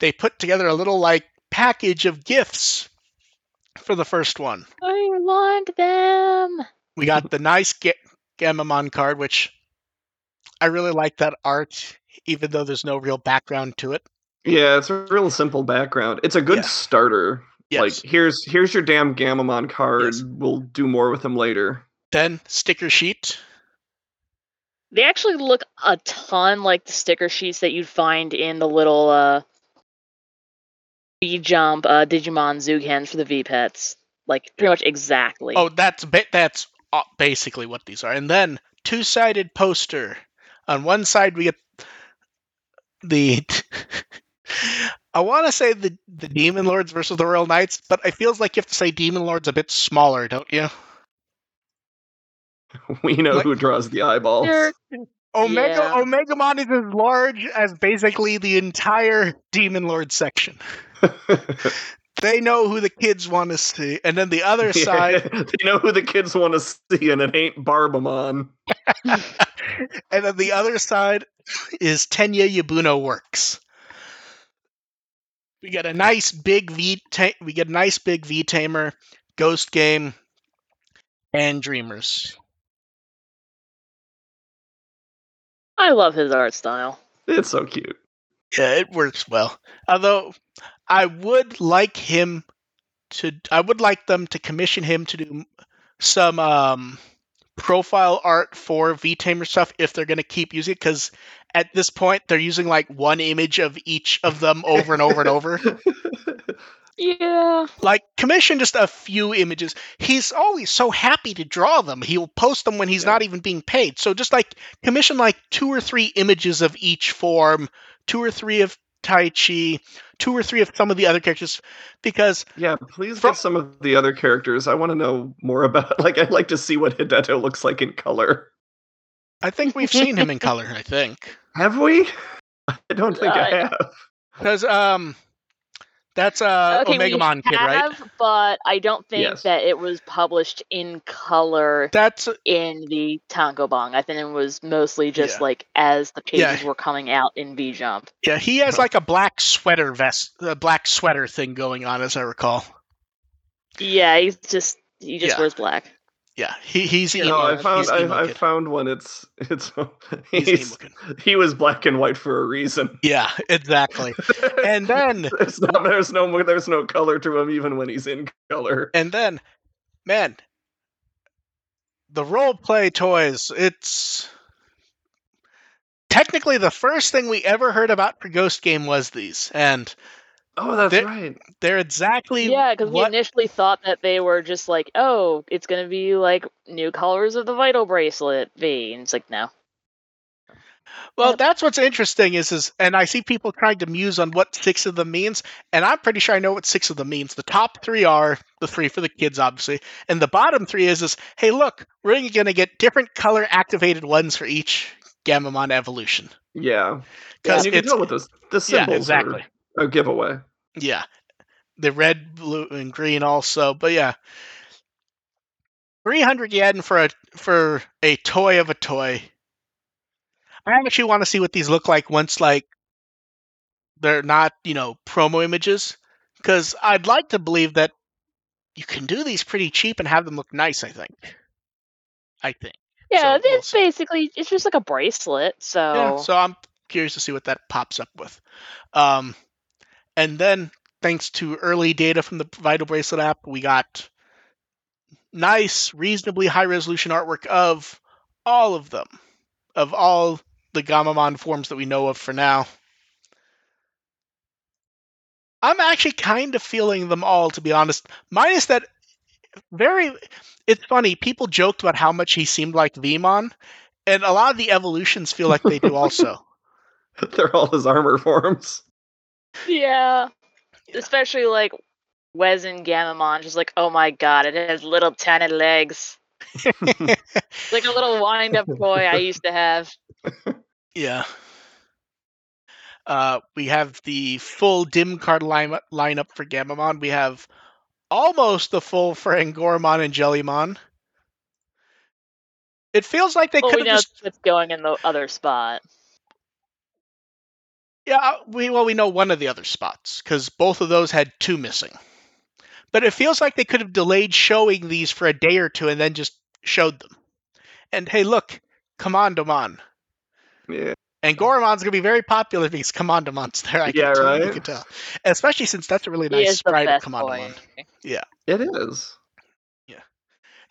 they put together a little like package of gifts for the first one. I want them. We got the nice Ga- Gamamon card, which I really like that art, even though there's no real background to it. Yeah, it's a real simple background. It's a good Yeah. starter. Yes. Like here's here's your damn Gamamon card. Yes. We'll do more with them later. then sticker sheet. They actually look a ton like the sticker sheets that you'd find in the little uh V Jump uh, Digimon Zukans for the V Pets. Like pretty much exactly. Oh, that's ba- that's uh, basically what these are. And then two-sided poster. On one side we get the *laughs* I want to say the the Demon Lords versus the Royal Knights, but it feels like you have to say Demon Lords a bit smaller, don't you? *laughs* We know Like- who draws the eyeballs. They're- Omega Yeah. Omegamon is as large as basically the entire Demon Lord section. *laughs* They know who the kids want to see, and then the other *laughs* side, *laughs* they know who the kids want to see, and it ain't Barbamon. *laughs* and then the other side is Tenya Yabuno Works. We get a nice big V. Ta- we get a nice big V tamer, Ghost Game, and Dreamers. I love his art style. It's so cute. Yeah, it works well. Although I would like him to I would like them to commission him to do some um profile art for V-Tamer stuff if they're going to keep using it cuz at this point they're using like one image of each of them over and over and over. *laughs* Yeah. Like commission just a few images. He's always so happy to draw them. He'll post them when he's Yeah. not even being paid. So just like commission like two or three images of each form, two or three of Taichi, two or three of some of the other characters because yeah, please From- get some of the other characters. I want to know more about. *laughs* Like, I'd like to see what Hideto looks like in color. I think we've seen him in *laughs* color, I think. Have we? *laughs* I don't think I Uh, have. Cuz um that's uh okay, Omegamon we kid, right? have, but I don't think Yes. that it was published in color That's in the Tankobon. I think it was mostly just Yeah. like as the Yeah. pages were coming out in V Jump. yeah, he has like a black sweater vest, a black sweater thing going on as I recall. Yeah, he's just he just Yeah. wears black. Yeah, he, he's You emo. know, I found I, I found one. It's it's *laughs* he was black and white for a reason. Yeah, exactly. *laughs* And then *laughs* there's no there's no there's no color to him even when he's in color. and then, man, the role play toys. It's technically the first thing we ever heard about for Ghost Game was these, and Oh, that's There- right. they're exactly Yeah, because we initially thought that they were just like, oh, it's gonna be like new colors of the vital bracelet V. And it's like, no. Well, Yep. that's what's interesting is is and I see people trying to muse on what six of them means, and I'm pretty sure I know what six of them means. The top three are the three for the kids, obviously, and the bottom three is is hey, look, we're going to get different color activated ones for each Gamamon evolution. Yeah, Because and you can it's tell with the the yeah, symbols exactly. are a giveaway. Yeah, the red, blue, and green also, but yeah. 300 yen for a for a toy of a toy. I actually want to see what these look like once like they're not, you know, promo images cuz I'd like to believe that you can do these pretty cheap and have them look nice, I think. I think. Yeah, So, we'll it's basically it's just like a bracelet. So, Yeah, so I'm curious to see what that pops up with. Um, and then, thanks to early data from the Vital Bracelet app, we got nice, reasonably high resolution artwork of all of them, of all the Gamamon forms that we know of for now. I'm actually kind of feeling them all, to be honest. Minus that very. It's funny. People joked about how much he seemed like Veemon, and a lot of the evolutions feel like they do also. *laughs* They're all his armor forms. Yeah, especially like Wezengammamon, just like, oh my god, it has little tiny legs, *laughs* like a little wind-up toy I used to have. *laughs* yeah. Uh, we have the full dim card line- lineup for Gamamon. We have almost the full for Angoramon and Jellymon. It feels like they Well, could have just it's going in the other spot. Yeah. uh, We well we know one of the other spots because both of those had two missing. But it feels like they could have delayed showing these for a day or two and then just showed them. And hey, look, Commandramon. Yeah, And Goramon's gonna be very popular because Commandramon's there. I can Yeah, tell, you can tell. Especially since that's a really nice sprite of best Commandramon. boy. it is. Yeah.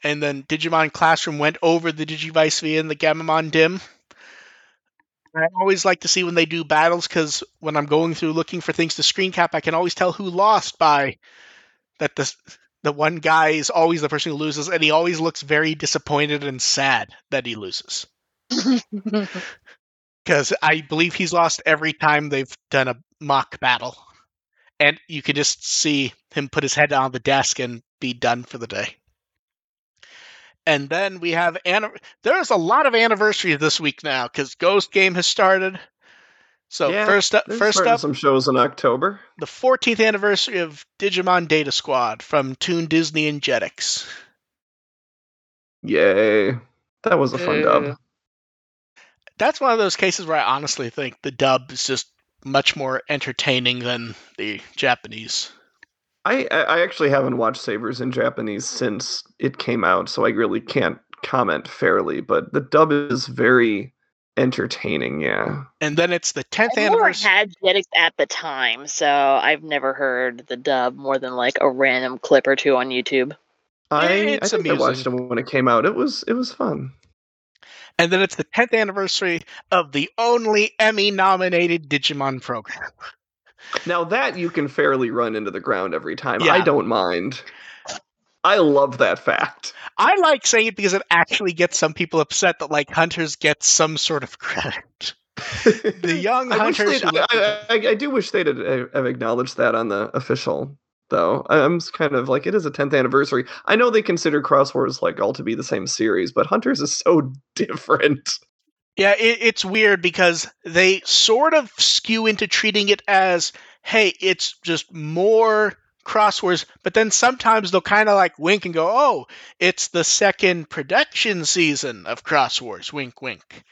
And then Digimon Classroom went over the Digivice V and the Gamamon Dim. I always like to see when they do battles because when I'm going through looking for things to screen cap, I can always tell who lost by that the the one guy is always the person who loses, and he always looks very disappointed and sad that he loses. *laughs* because I believe he's lost every time they've done a mock battle, and you can just see him put his head on the desk and be done for the day. And then we have anni- there's a lot of anniversaries this week now because Ghost Game has started. So Yeah, first up, first up, some shows in October. the 14th anniversary of Digimon Data Squad from Toon Disney and Jetix. Yay! That was a fun Ooh. dub. That's one of those cases where I honestly think the dub is just much more entertaining than the Japanese. I I I actually haven't watched Savers in Japanese since it came out, so I really can't comment fairly. But the dub is very entertaining. Yeah. And then it's the 10th anniversary. I never anniversary. had Jetix at the time, so I've never heard the dub more than like a random clip or two on YouTube. I, eh, I think I watched it when it came out. It was it was fun. And then it's the 10th anniversary of the only Emmy nominated Digimon program. Now that you can fairly run into the ground every time. Yeah. I don't mind. I love that fact. I like saying it because it actually gets some people upset that like Hunters get some sort of credit. *laughs* The young I, Hunters they'd- who let I, I, I do wish they'd have acknowledged that on the official, though. I'm kind of like, it is a 10th anniversary. I know they consider Xros Wars like all to be the same series, but Hunters is so *laughs* different. Yeah, it, it's weird because they sort of skew into treating it as, hey, it's just more Xros Wars, but then sometimes they'll kind of like wink and go, oh, it's the second production season of Xros Wars, wink, wink.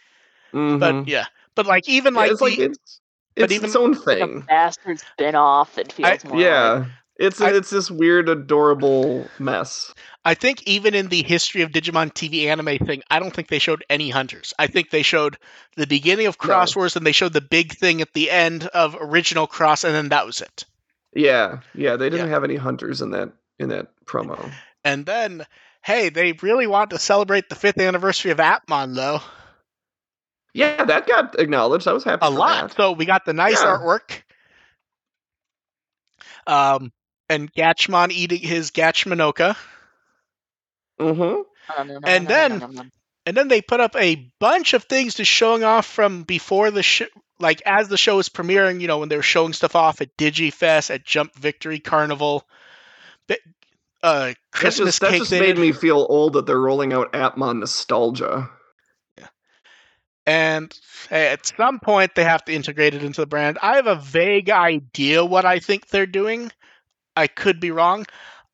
Mhm. But yeah, but like even Yeah, like, it's like the- it's, but it's even- its own Like a thing. bastard spin off that feels I- more Yeah. like It's I- it's this weird, adorable mess. I think even in the history of Digimon TV anime thing, I don't think they showed any hunters. I think they showed the beginning of Xros Wars and they showed the big thing at the end of original Cross, and then that was it. Yeah, yeah. They didn't Yeah. have any hunters in that in that promo. And then, hey, they really want to celebrate the fifth anniversary of Appmon, though. Yeah, that got acknowledged. I was happy. A lot. that. So we got the nice Yeah. artwork. Um, and Gatchmon eating his Gatchmanoka. Mhm. And then- And then they put up a bunch of things to showing off from before the show, like as the show was premiering. You know, when they were showing stuff off at DigiFest, at Jump Victory Carnival, uh, That Christmas just, that cake. just made me feel old that they're rolling out Appmon nostalgia. And hey, at some point, they have to integrate it into the brand. I have a vague idea what I think they're doing. I could be wrong.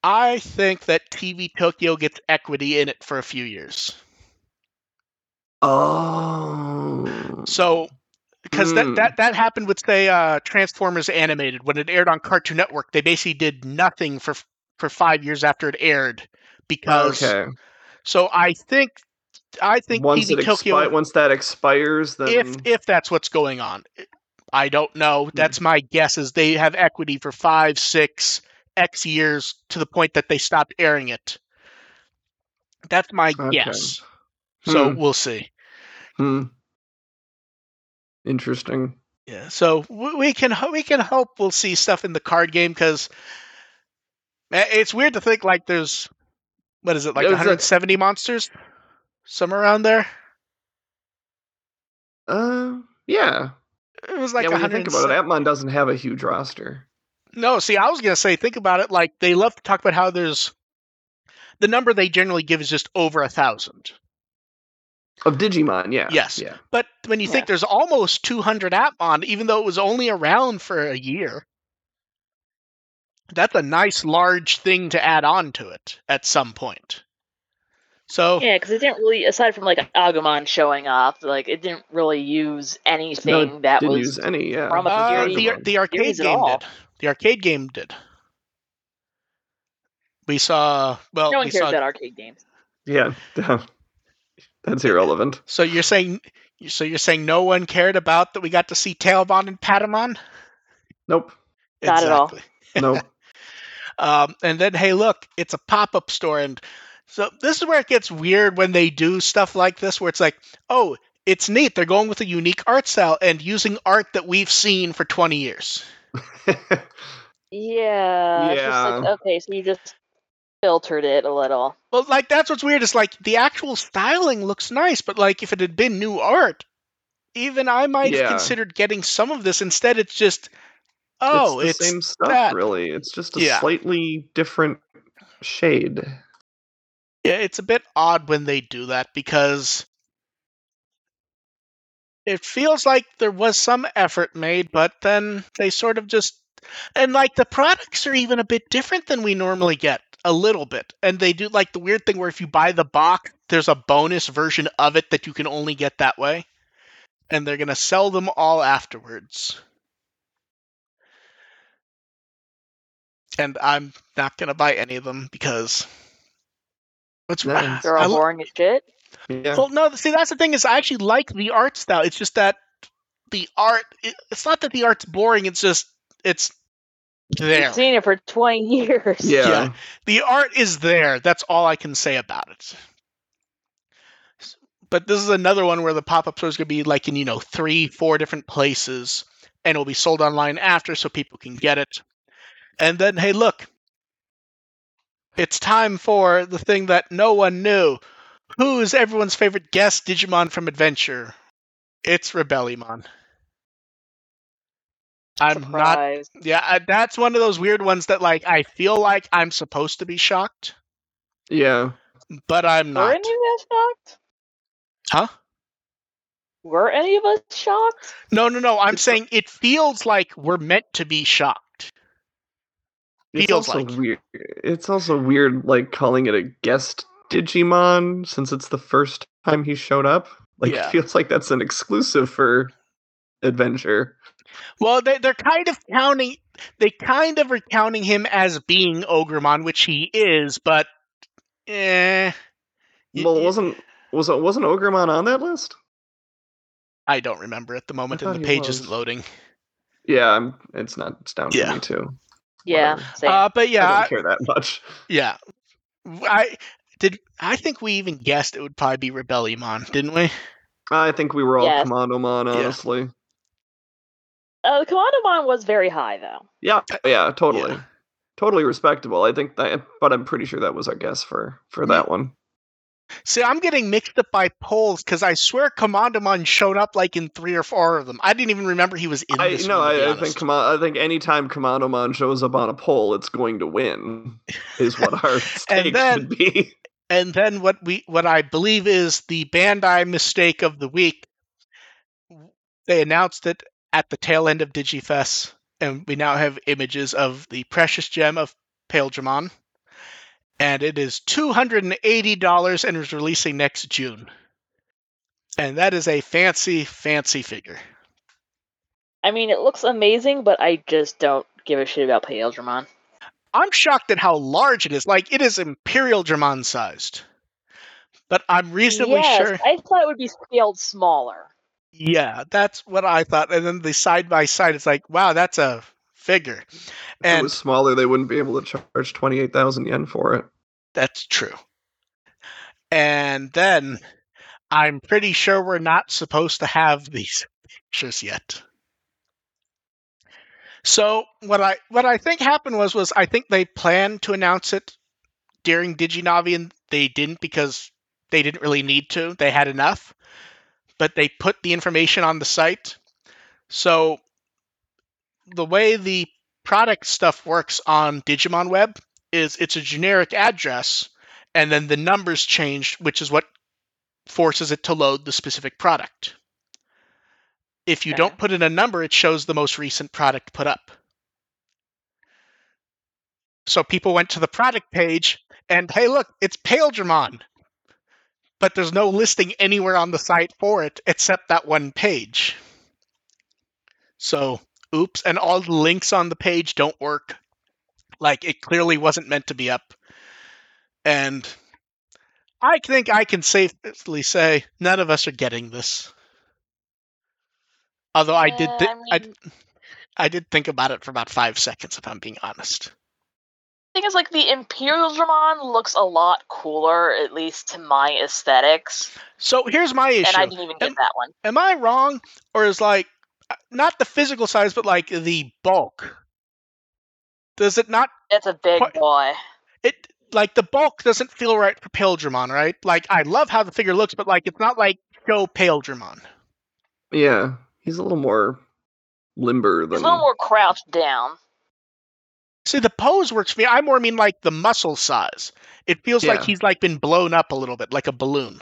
I think that TV Tokyo gets equity in it for a few years. Oh. So, because Hmm. that, that that happened with say uh, Transformers Animated when it aired on Cartoon Network, they basically did nothing for for five years after it aired because. okay. So I think I think Once TV Tokyo expi- once that expires, then if if that's what's going on. I don't Hmm. know. That's my guess. Is they have equity for five, six, x years to the point that they stopped airing it. That's my Okay. guess. So Hmm. we'll see. Hmm. Interesting. Yeah. So we can we can hope we'll see stuff in the card game because it's weird to think like there's what is it like a- 170 monsters, somewhere around there. Uh, yeah. It was like yeah, when you think about it, 170 Appmon doesn't have a huge roster. No, see, I was gonna say, think about it. Like they love to talk about how there's the number they generally give is just over a thousand. Of Digimon, yeah. Yes. Yeah. But when you think there's almost 200 Appmon, even though it was only around for a year, that's a nice large thing to add on to it at some point. So Yeah, because it didn't really, aside from like Agumon showing up, like it didn't really use anything that Didn't was. use any, yeah. from a uh, security the the arcade game did. The arcade game did. We saw well, no one we cares saw about arcade games. Yeah. That's irrelevant. So you're saying, so you're saying no one cared about that we got to see Tailmon and Patamon? Nope. Not at all. *laughs* Nope. *laughs* Um, and then, hey, look, it's a pop-up store, and so this is where it gets weird when they do stuff like this, where it's like, oh, it's neat. They're going with a unique art style and using art that we've seen for 20 years. *laughs* Yeah. It's just like, Yeah. okay, so you just filtered it a little. Well, like that's what's weird. Is like the actual styling looks nice, but like if it had been new art, even I might have considered getting some of this. Instead, it's just, oh, it's it's, same stuff, that. really. It's just a Yeah. slightly different shade. Yeah, it's a bit odd when they do that because it feels like there was some effort made, but then they sort of just and like the products are even a bit different than we normally get a little bit. And they do like the weird thing where if you buy the box, there's a bonus version of it that you can only get that way. And they're going to sell them all afterwards. And I'm not going to buy any of them because what's Yeah. *sighs* They're I all lo- boring as shit. Yeah. well, no. See, that's the thing is, I actually like the art style. It's just that the art. It, it's not that the art's boring. It's just it's there. You've seen it for 20 *laughs* years. yeah. yeah. The art is there. That's all I can say about it. But this is another one where the pop-up store is going to be like in you know three, four different places, and it'll be sold online after, so people can get it. And then, hey, look, it's time for the thing that no one knew. Who's everyone's favorite guest Digimon from Adventure? It's Rebellimon. I'm not yeah, I- that's one of those weird ones that like I feel like I'm supposed to be shocked, Yeah. but I'm not. Were not. any of us shocked? Huh? Were any of us shocked? No, no, no. I'm saying it feels like we're meant to be shocked. It's Feels also like. weird. It's also weird, like calling it a guest Digimon since it's the first time he showed up. Like, Yeah. it feels like that's an exclusive for Adventure. Well, they they're kind of counting they kind of are counting him as being Ogremon, which he is, but eh. well, y- wasn't was it wasn't Ogremon on that list? I don't remember at the moment, and the page was. isn't loading. Yeah, I'm, it's not. It's down Yeah. for me too. Yeah, Whatever. same. Uh, but I yeah, don't care that much. yeah. I did. I think we even guessed it would probably be Rebellimon, didn't we? I think we were all Yes. Commandramon, Yeah. honestly. uh, the Commandramon was very high though. Yeah, yeah, totally, Yeah. totally respectable. I think that, but I'm pretty sure that was our guess for for that one. See, I'm getting mixed up by polls because I swear Commandramon showed up like in three or four of them. I didn't even remember he was in I this no, one. to be I, I think Command, I think anytime Commandramon shows up on a poll, it's going to win. Is what our *laughs* stake then- should be. And then what we what I believe is the Bandai mistake of the week. They announced it at the tail end of DigiFest, and we now have images of the precious gem of Paildramon. And it is two hundred and eighty dollars and is releasing next June. And that is a fancy, fancy figure. I mean, it looks amazing, but I just don't give a shit about Pale Paildramon. I'm shocked at how large it is. Like it is Imperialdramon sized. But I'm reasonably yes, sure I thought it would be scaled smaller. Yeah, that's what I thought. And then the side by side, it's like, wow, that's a figure. If it And was smaller, they wouldn't be able to charge twenty eight thousand yen for it. that's true. And then I'm pretty sure we're not supposed to have these pictures yet. So what I what I think happened was was I think they planned to announce it during DigiNavi and they didn't because they didn't really need to. They had enough. But they put the information on the site. So the way the product stuff works on Digimon Web is it's a generic address and then the numbers change, which is what forces it to load the specific product. If you Okay. don't put in a number, it shows the most recent product put up. So people went to the product page and hey, look, it's Paildramon. But there's no listing anywhere on the site for it except that one page. So, oops, and all the links on the page don't work. Like it clearly wasn't meant to be up. And I think I can safely say none of us are getting this. Although I did, Yeah, thi- I I, mean- I did think about it for about five seconds, if I'm being honest. The thing is, like, the Imperialdramon looks a lot cooler, at least to my aesthetics. So here's my issue: And I didn't even get Am- that one. Am I wrong, or is like uh, not the physical size, but like the bulk? Does it not? It's a big What- boy. It like the bulk doesn't feel right for Paildramon, right? Like I love how the figure looks, but like it's not like show Paildramon. Yeah, he's a little more limber He's than. a little more crouched down. See, the pose works for me. I more mean like the muscle size. It feels like he's like been blown up a little bit, like a balloon.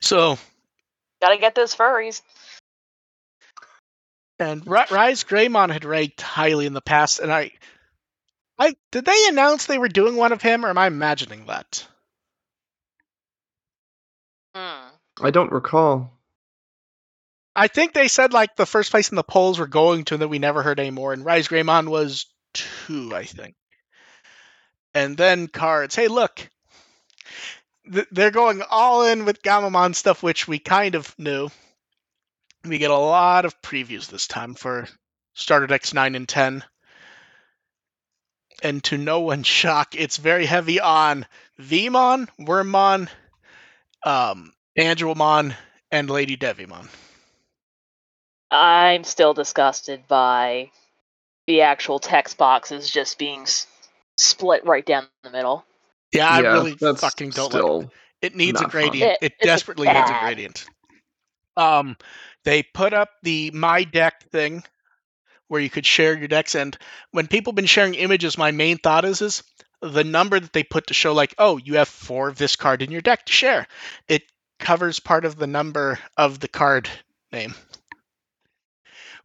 So, Gotta get those furries. and Ri- RizeGreymon had ranked highly in the past, and I, I did they announce they were doing one of him, or am I imagining that? Hmm. I don't recall. I think they said like the first place in the polls were going to, and then we never heard anymore. And RizeGreymon was two, I think. And then cards. Hey, look, Th- they're going all in with Gamamon stuff, which we kind of knew. We get a lot of previews this time for Starter Decks nine and ten. And to no one's *laughs* shock, it's very heavy on Veemon, Wormmon, um, Angelmon, and Lady Devimon. I'm still disgusted by the actual text boxes just being s- split right down the middle. Yeah, I Yeah, really fucking don't like it. It needs a gradient. It- It, it's desperately needs a gradient. Um, they put up the my deck thing where you could share your decks, and when people have been sharing images, my main thought is is the number that they put to show like, oh, you have four of this card in your deck to share. It covers part of the number of the card name,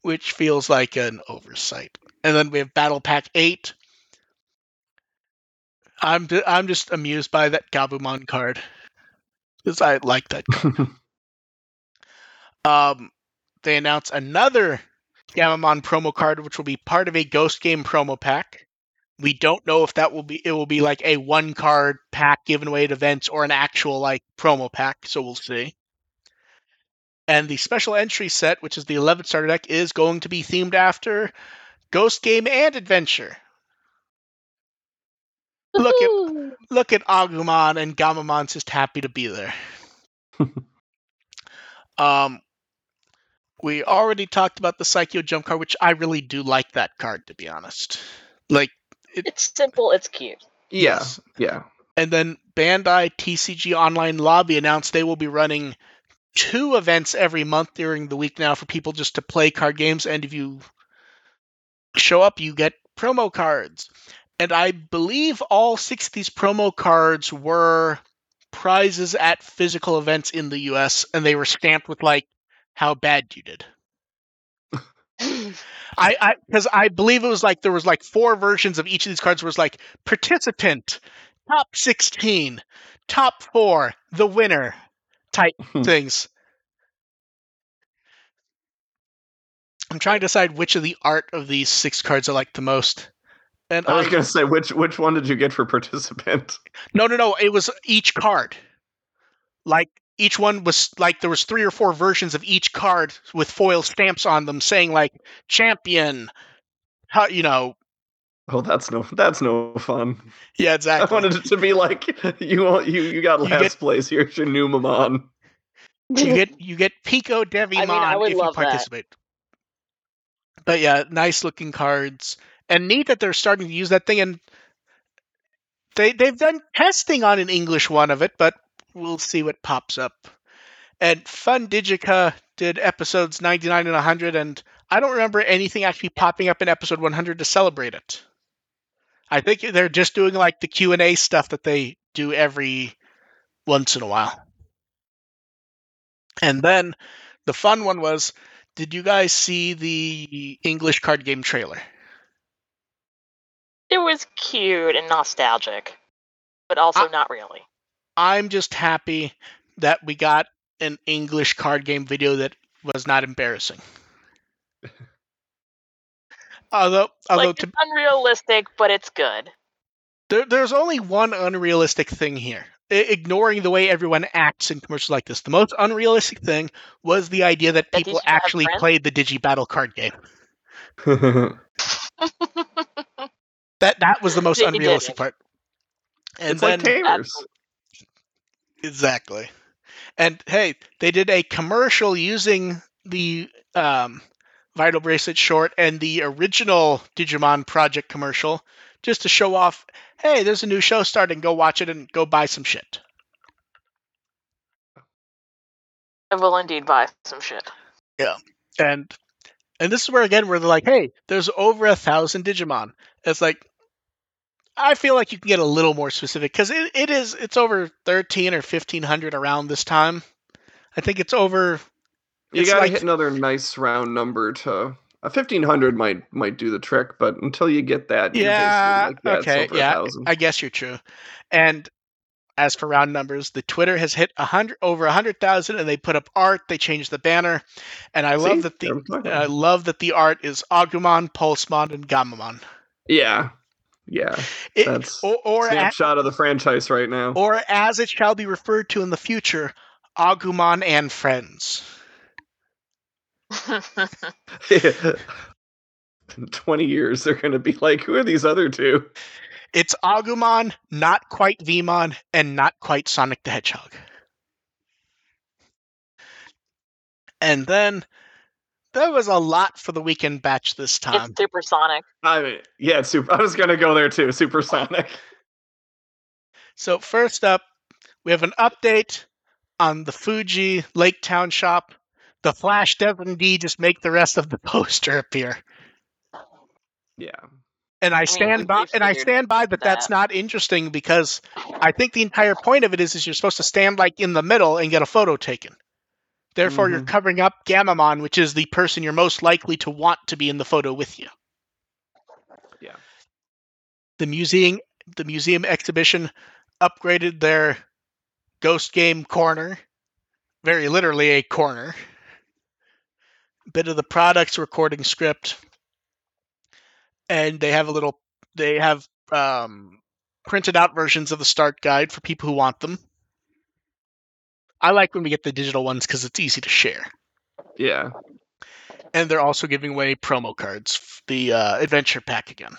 which feels like an oversight. And then we have Battle Pack Eight. I'm ju- I'm just amused by that Gabumon card because I like that. Card. *laughs* Um, they announced another Gamamon promo card, which will be part of a Ghost Game promo pack. We don't know if that will be it will be like a one card pack given away at events or an actual like promo pack, so we'll see. And the special entry set, which is the 11th starter deck, is going to be themed after Ghost Game and Adventure. Look at look at Agumon and Gamamon's just happy to be there. *laughs* um, we already talked about the Saikyo Jump card, which I really do like that card, to be honest. Like, It's simple. It's cute. Yeah, Yes. yeah. and then Bandai TCG Online Lobby announced they will be running two events every month during the week now for people just to play card games. And if you show up, you get promo cards. And I believe all six of these promo cards were prizes at physical events in the US, and they were stamped with like how bad you did. I I because I believe it was like there was like four versions of each of these cards was like participant, top sixteen, top four, the winner type Hmm. things. I'm trying to decide which of the art of these six cards I like the most. And I was I- gonna say which which one did you get for participant? *laughs* no, no, no. It was each card. Like each one was like there was three or four versions of each card with foil stamps on them, saying like champion. How you know? Oh, that's no that's no fun. Yeah, exactly. I wanted it to be like you want- you you got You last get- place. Here's your Numemon. you get you get Pico Devimon I would if you love that. participate. But yeah, nice looking cards, and neat that they're starting to use that thing. And they they've done testing on an English one of it, but we'll see what pops up. And Fun Digica did episodes 99 and 100, and I don't remember anything actually popping up in episode 100 to celebrate it. I think they're just doing like the Q and A stuff that they do every once in a while. And then the fun one was did you guys see the English card game trailer? It was cute and nostalgic, but also I- not really. I'm just happy that we got an English card game video that was not embarrassing. Although, although like to, it's unrealistic, but it's good. there, there's only one unrealistic thing here. I- ignoring the way everyone acts in commercials like this, the most unrealistic thing was the idea that That people Digi actually played the Digi Battle card game. *laughs* That that was the most They unrealistic didn't. part. And it's then like Tamers. Exactly. And hey, they did a commercial using the um, Vital Bracelet short and the original Digimon Project commercial just to show off hey, there's a new show starting. Go watch it and go buy some shit. I will indeed buy some shit. Yeah. And and this is where again where they're like, hey, there's over a thousand Digimon. It's like I feel like you can get a little more specific because it, it is it's over thirteen or fifteen hundred around this time. I think it's over You it's gotta like- hit another nice round number to a fifteen hundred might might do the trick, but until you get that, you're Yeah, like, okay, yeah. I guess you're true. And as for round numbers, the Twitter has hit a hundred over a hundred thousand, and they put up art. They changed the banner, and I See? love that the I love that the art is Agumon, Pulsemon, and Gamamon. yeah, yeah. It, That's or or, a, snapshot of the franchise right now. or as it shall be referred to in the future, Agumon and friends. *laughs* *laughs* In Twenty years, they're gonna be like, who are these other two? It's Agumon, not quite Veemon, and not quite Sonic the Hedgehog. And then there was a lot for the weekend batch this time. it's supersonic. I mean, yeah, it's super. I was gonna go there too. Supersonic. So first up, we have an update on the Fuji Lake Town shop. The Flash does indeed just make the rest of the *laughs* poster appear, Yeah. and I mean, stand we- by and I stand by that. That's not interesting because I think the entire point of it is is you're supposed to stand like in the middle and get a photo taken. Therefore, you're Mhm. covering up Gamamon, which is the person you're most likely to want to be in the photo with you. Yeah. The museum the museum exhibition upgraded their ghost game corner. Very literally a corner. Bit of the products recording script, and they have a little. They have um, printed out versions of the start guide for people who want them. I like when we get the digital ones because it's easy to share. Yeah. And they're also giving away promo cards, the uh, adventure pack again.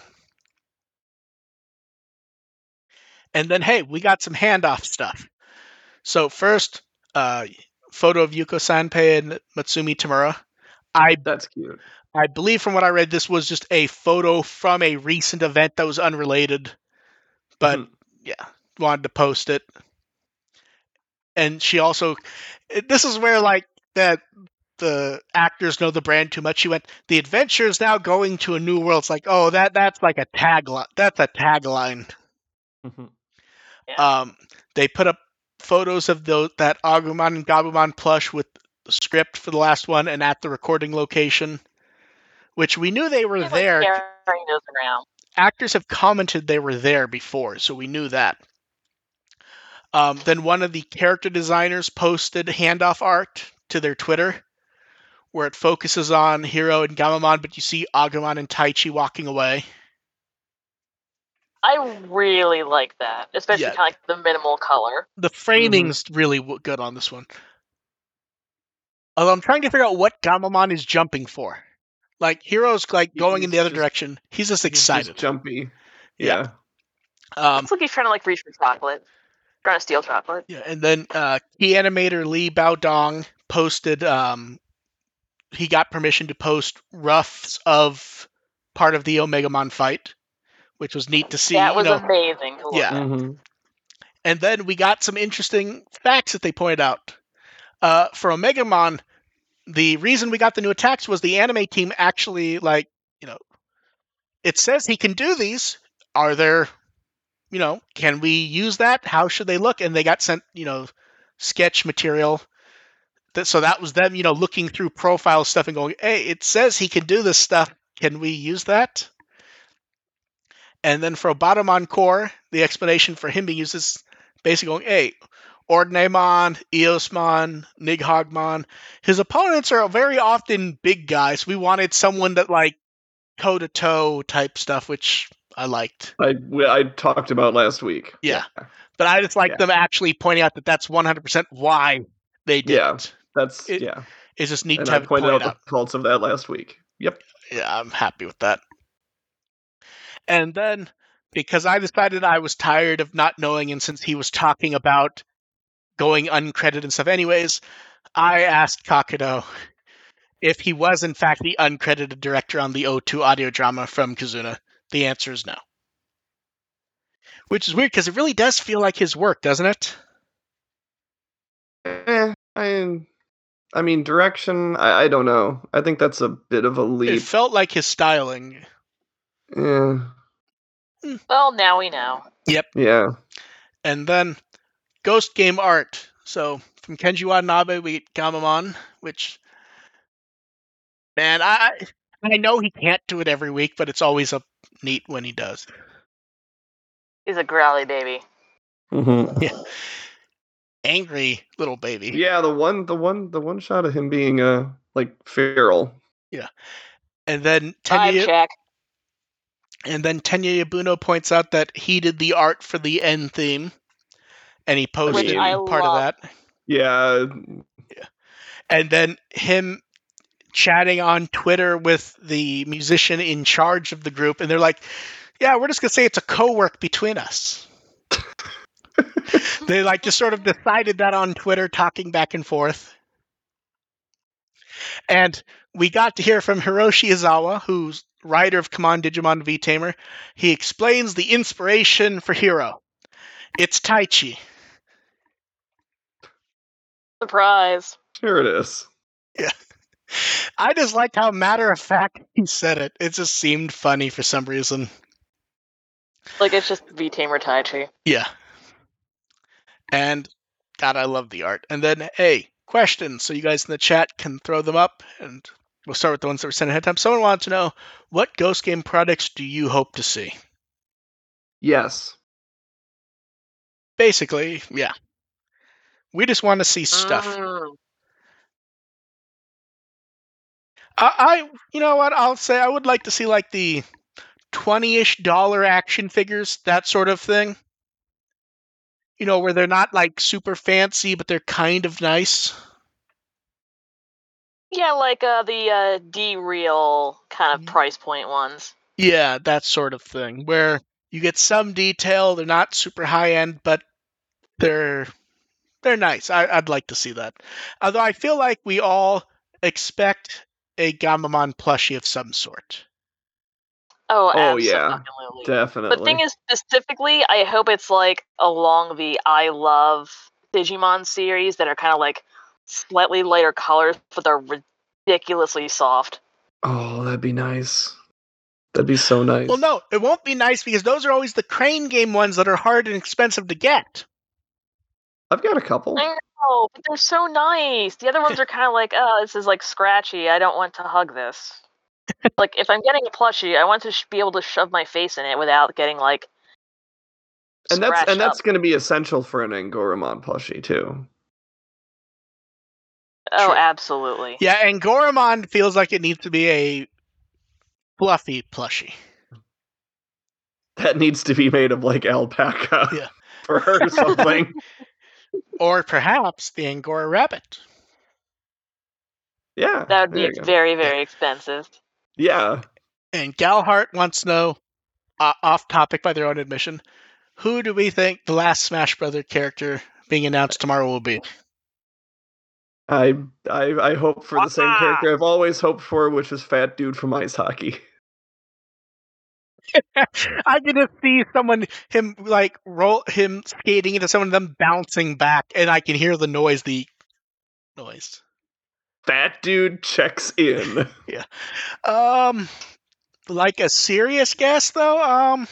And then, hey, we got some handoff stuff. So first, uh, photo of Yuko Sanpei and Mutsumi Tamura. I That's cute. I believe from what I read, this was just a photo from a recent event that was unrelated, but Mhm. yeah, wanted to post it. And she also, this is where like that the actors know the brand too much. She went, "The adventure is now going to a new world." It's like, oh, that that's like a tagline. That's a tagline. Mhm. Um, they put up photos of those that Agumon and Gabumon plush with the script for the last one and at the recording location, which we knew they were People there. around. Actors have commented they were there before, so we knew that. Um, then one of the character designers posted handoff art to their Twitter, where it focuses on Hiro and Gamamon, but you see Agumon and Taichi walking away. I really like that, especially Yeah. kind of like the minimal color. the framing's really good on this one. Although I'm trying to figure out what Gamamon is jumping for. Like Hiro's like going in the other just- direction. He's just He's just excited. jumpy. Yeah. Yeah. Um, Looks like he's trying to like reach for chocolate, trying to steal chocolate. yeah, and then uh, key animator Lee Baodong posted. Um, he got permission to post roughs of part of the Omegamon fight, which was neat to see. that you was know. amazing. To look Yeah. at. Mhm. And then we got some interesting facts that they pointed out. Uh, for Omegamon, the reason we got the new attacks was the anime team actually, like, you know, it says he can do these. Are there, you know, can we use that? How should they look? And they got sent, you know, sketch material. That, so that was them, you know, looking through profile stuff and going, hey, it says he can do this stuff. Can we use that? And then for Obatamon Core, the explanation for him being used is basically going, hey, Ordnemon, Eosmon, Nighogmon. His opponents are very often big guys. We wanted someone that like toe to toe type stuff, which I liked. I I talked about last week. Yeah. But I just like Yeah. them actually pointing out that that's 100% why they did Yeah. That's It- yeah. It's just neat And to I have it pointed pointed out out. the faults of that last week. Yep. yeah, I'm happy with that. And then because I decided I was tired of not knowing, and since he was talking about going uncredited and stuff, anyways, I asked Kakudo if he was in fact the uncredited director on the O2 audio drama from Kizuna. The answer is no. Which is weird because it really does feel like his work, doesn't it? Eh, I I mean direction. I, I don't know. I think that's a bit of a leap. It felt like his styling. Yeah. Well, now we know. Yep. Yeah. And then Ghost Game Art. So from Kenji Watanabe, we get Gamamon, which man, I I know he can't do it every week, but it's always a neat when he does. He's a growly baby. Mm-hmm. *laughs* Yeah. Angry little baby. Yeah. The one. The one. The one shot of him being uh like feral. Yeah, and then Tenya check. and then Tenya Yabuno points out that he did the art for the end theme. And he posted part of that. Yeah. and then him chatting on Twitter with the musician in charge of the group, and they're like, "Yeah, we're just gonna say it's a co-work between us." *laughs* they like just sort of decided that on Twitter, talking back and forth. And we got to hear from Hiroshi Izawa, who's writer of Come On Digimon V Tamer. He explains the inspiration for Hiro. It's Taichi. Surprise. Here it is. Yeah. I just liked how matter of fact he said it. It just seemed funny for some reason. Like it's just V Tamer Taichi. Yeah. And God, I love the art. And then, hey, questions. So you guys in the chat can throw them up, and we'll start with the ones that were sent ahead of time. Someone wanted to know what Ghost Game products do you hope to see? Yes. Basically, yeah. We just want to see stuff. Mm. I, I, you know what? I'll say I would like to see like the twenty-ish dollar action figures, that sort of thing. You know, where they're not like super fancy, but they're kind of nice. Yeah, like uh, the uh, D real kind of Mhm. price point ones. Yeah, that sort of thing, where you get some detail. They're not super high end, but they're they're nice. I, I'd like to see that. Although I feel like we all expect a Gamamon plushie of some sort. Oh, Oh, yeah. Definitely. But thing is, specifically, I hope it's like along the I love Digimon series that are kind of like slightly lighter colors, but they're ridiculously soft. oh, that'd be nice. That'd be so nice. Well, no, it won't be nice because those are always the crane game ones that are hard and expensive to get. I've got a couple. I know, but they're so nice. The other ones are kind of like, oh, this is like scratchy. I don't want to hug this. like, if I'm getting a plushie, I want to sh- be able to shove my face in it without getting like. And that's scratched and that's going to be essential for an Angoramon plushie too. Oh, True. absolutely. Yeah, and Goramon feels like it needs to be a fluffy plushie. That needs to be made of like alpaca Yeah. for *laughs* her or something. *laughs* Or perhaps the Angora rabbit. yeah. That would be very, very expensive. Yeah. And Galhart wants to know, uh, off topic by their own admission, who do we think the last Smash Brother character being announced tomorrow will be? I I I hope for the same character I've always hoped for, which is Fat Dude from Ice Hockey. *laughs* *laughs* I can just see someone him like roll him skating into someone, them bouncing back, and I can hear the noise, the noise. Fat Dude checks in. *laughs* Yeah. Um, like a serious guess though. Um,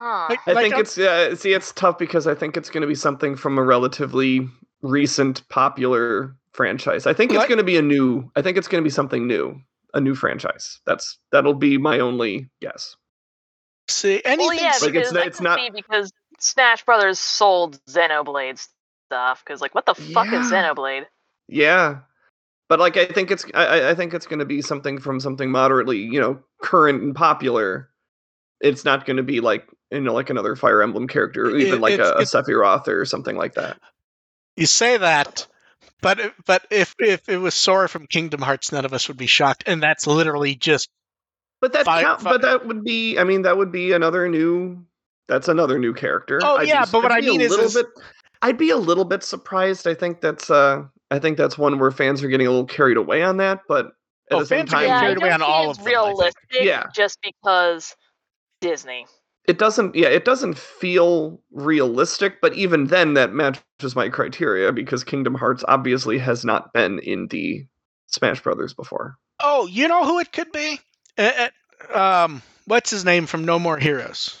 Huh. Like- I Like think a- it's uh, see it's tough because I think it's going to be something from a relatively recent popular franchise. I think it's going to be a new. I think it's going to be something new, a new franchise. That's that'll be my only guess. see anything. Well, yeah, Like, it's not- it's not- because Smash Brothers sold Xenoblade stuff. Because like, what the fuck is Yeah. Xenoblade? Yeah, but like I think it's I, I- I think it's going to be something from something moderately you know current and popular. It's not going to be like you know like another Fire Emblem character, or It- even like a, a Sephiroth or something like that. You say that, but if- but if if it was Sora from Kingdom Hearts, none of us would be shocked, and that's literally just But that Fi- count, fi- but that would be I mean that would be another new that's another new character. Oh, I'd yeah, s- but what I'd I a mean is- little is- bit I'd be a little bit surprised. I think that's uh I think that's one where fans are getting a little carried away on that, but at Oh, the same time yeah, carried I away on all of them, realistic. Yeah. just because Disney. It doesn't yeah, it doesn't feel realistic, but even then that matches my criteria because Kingdom Hearts obviously has not been in the Smash Brothers before. oh, you know who it could be? Uh, uh, um, what's his name from No More Heroes?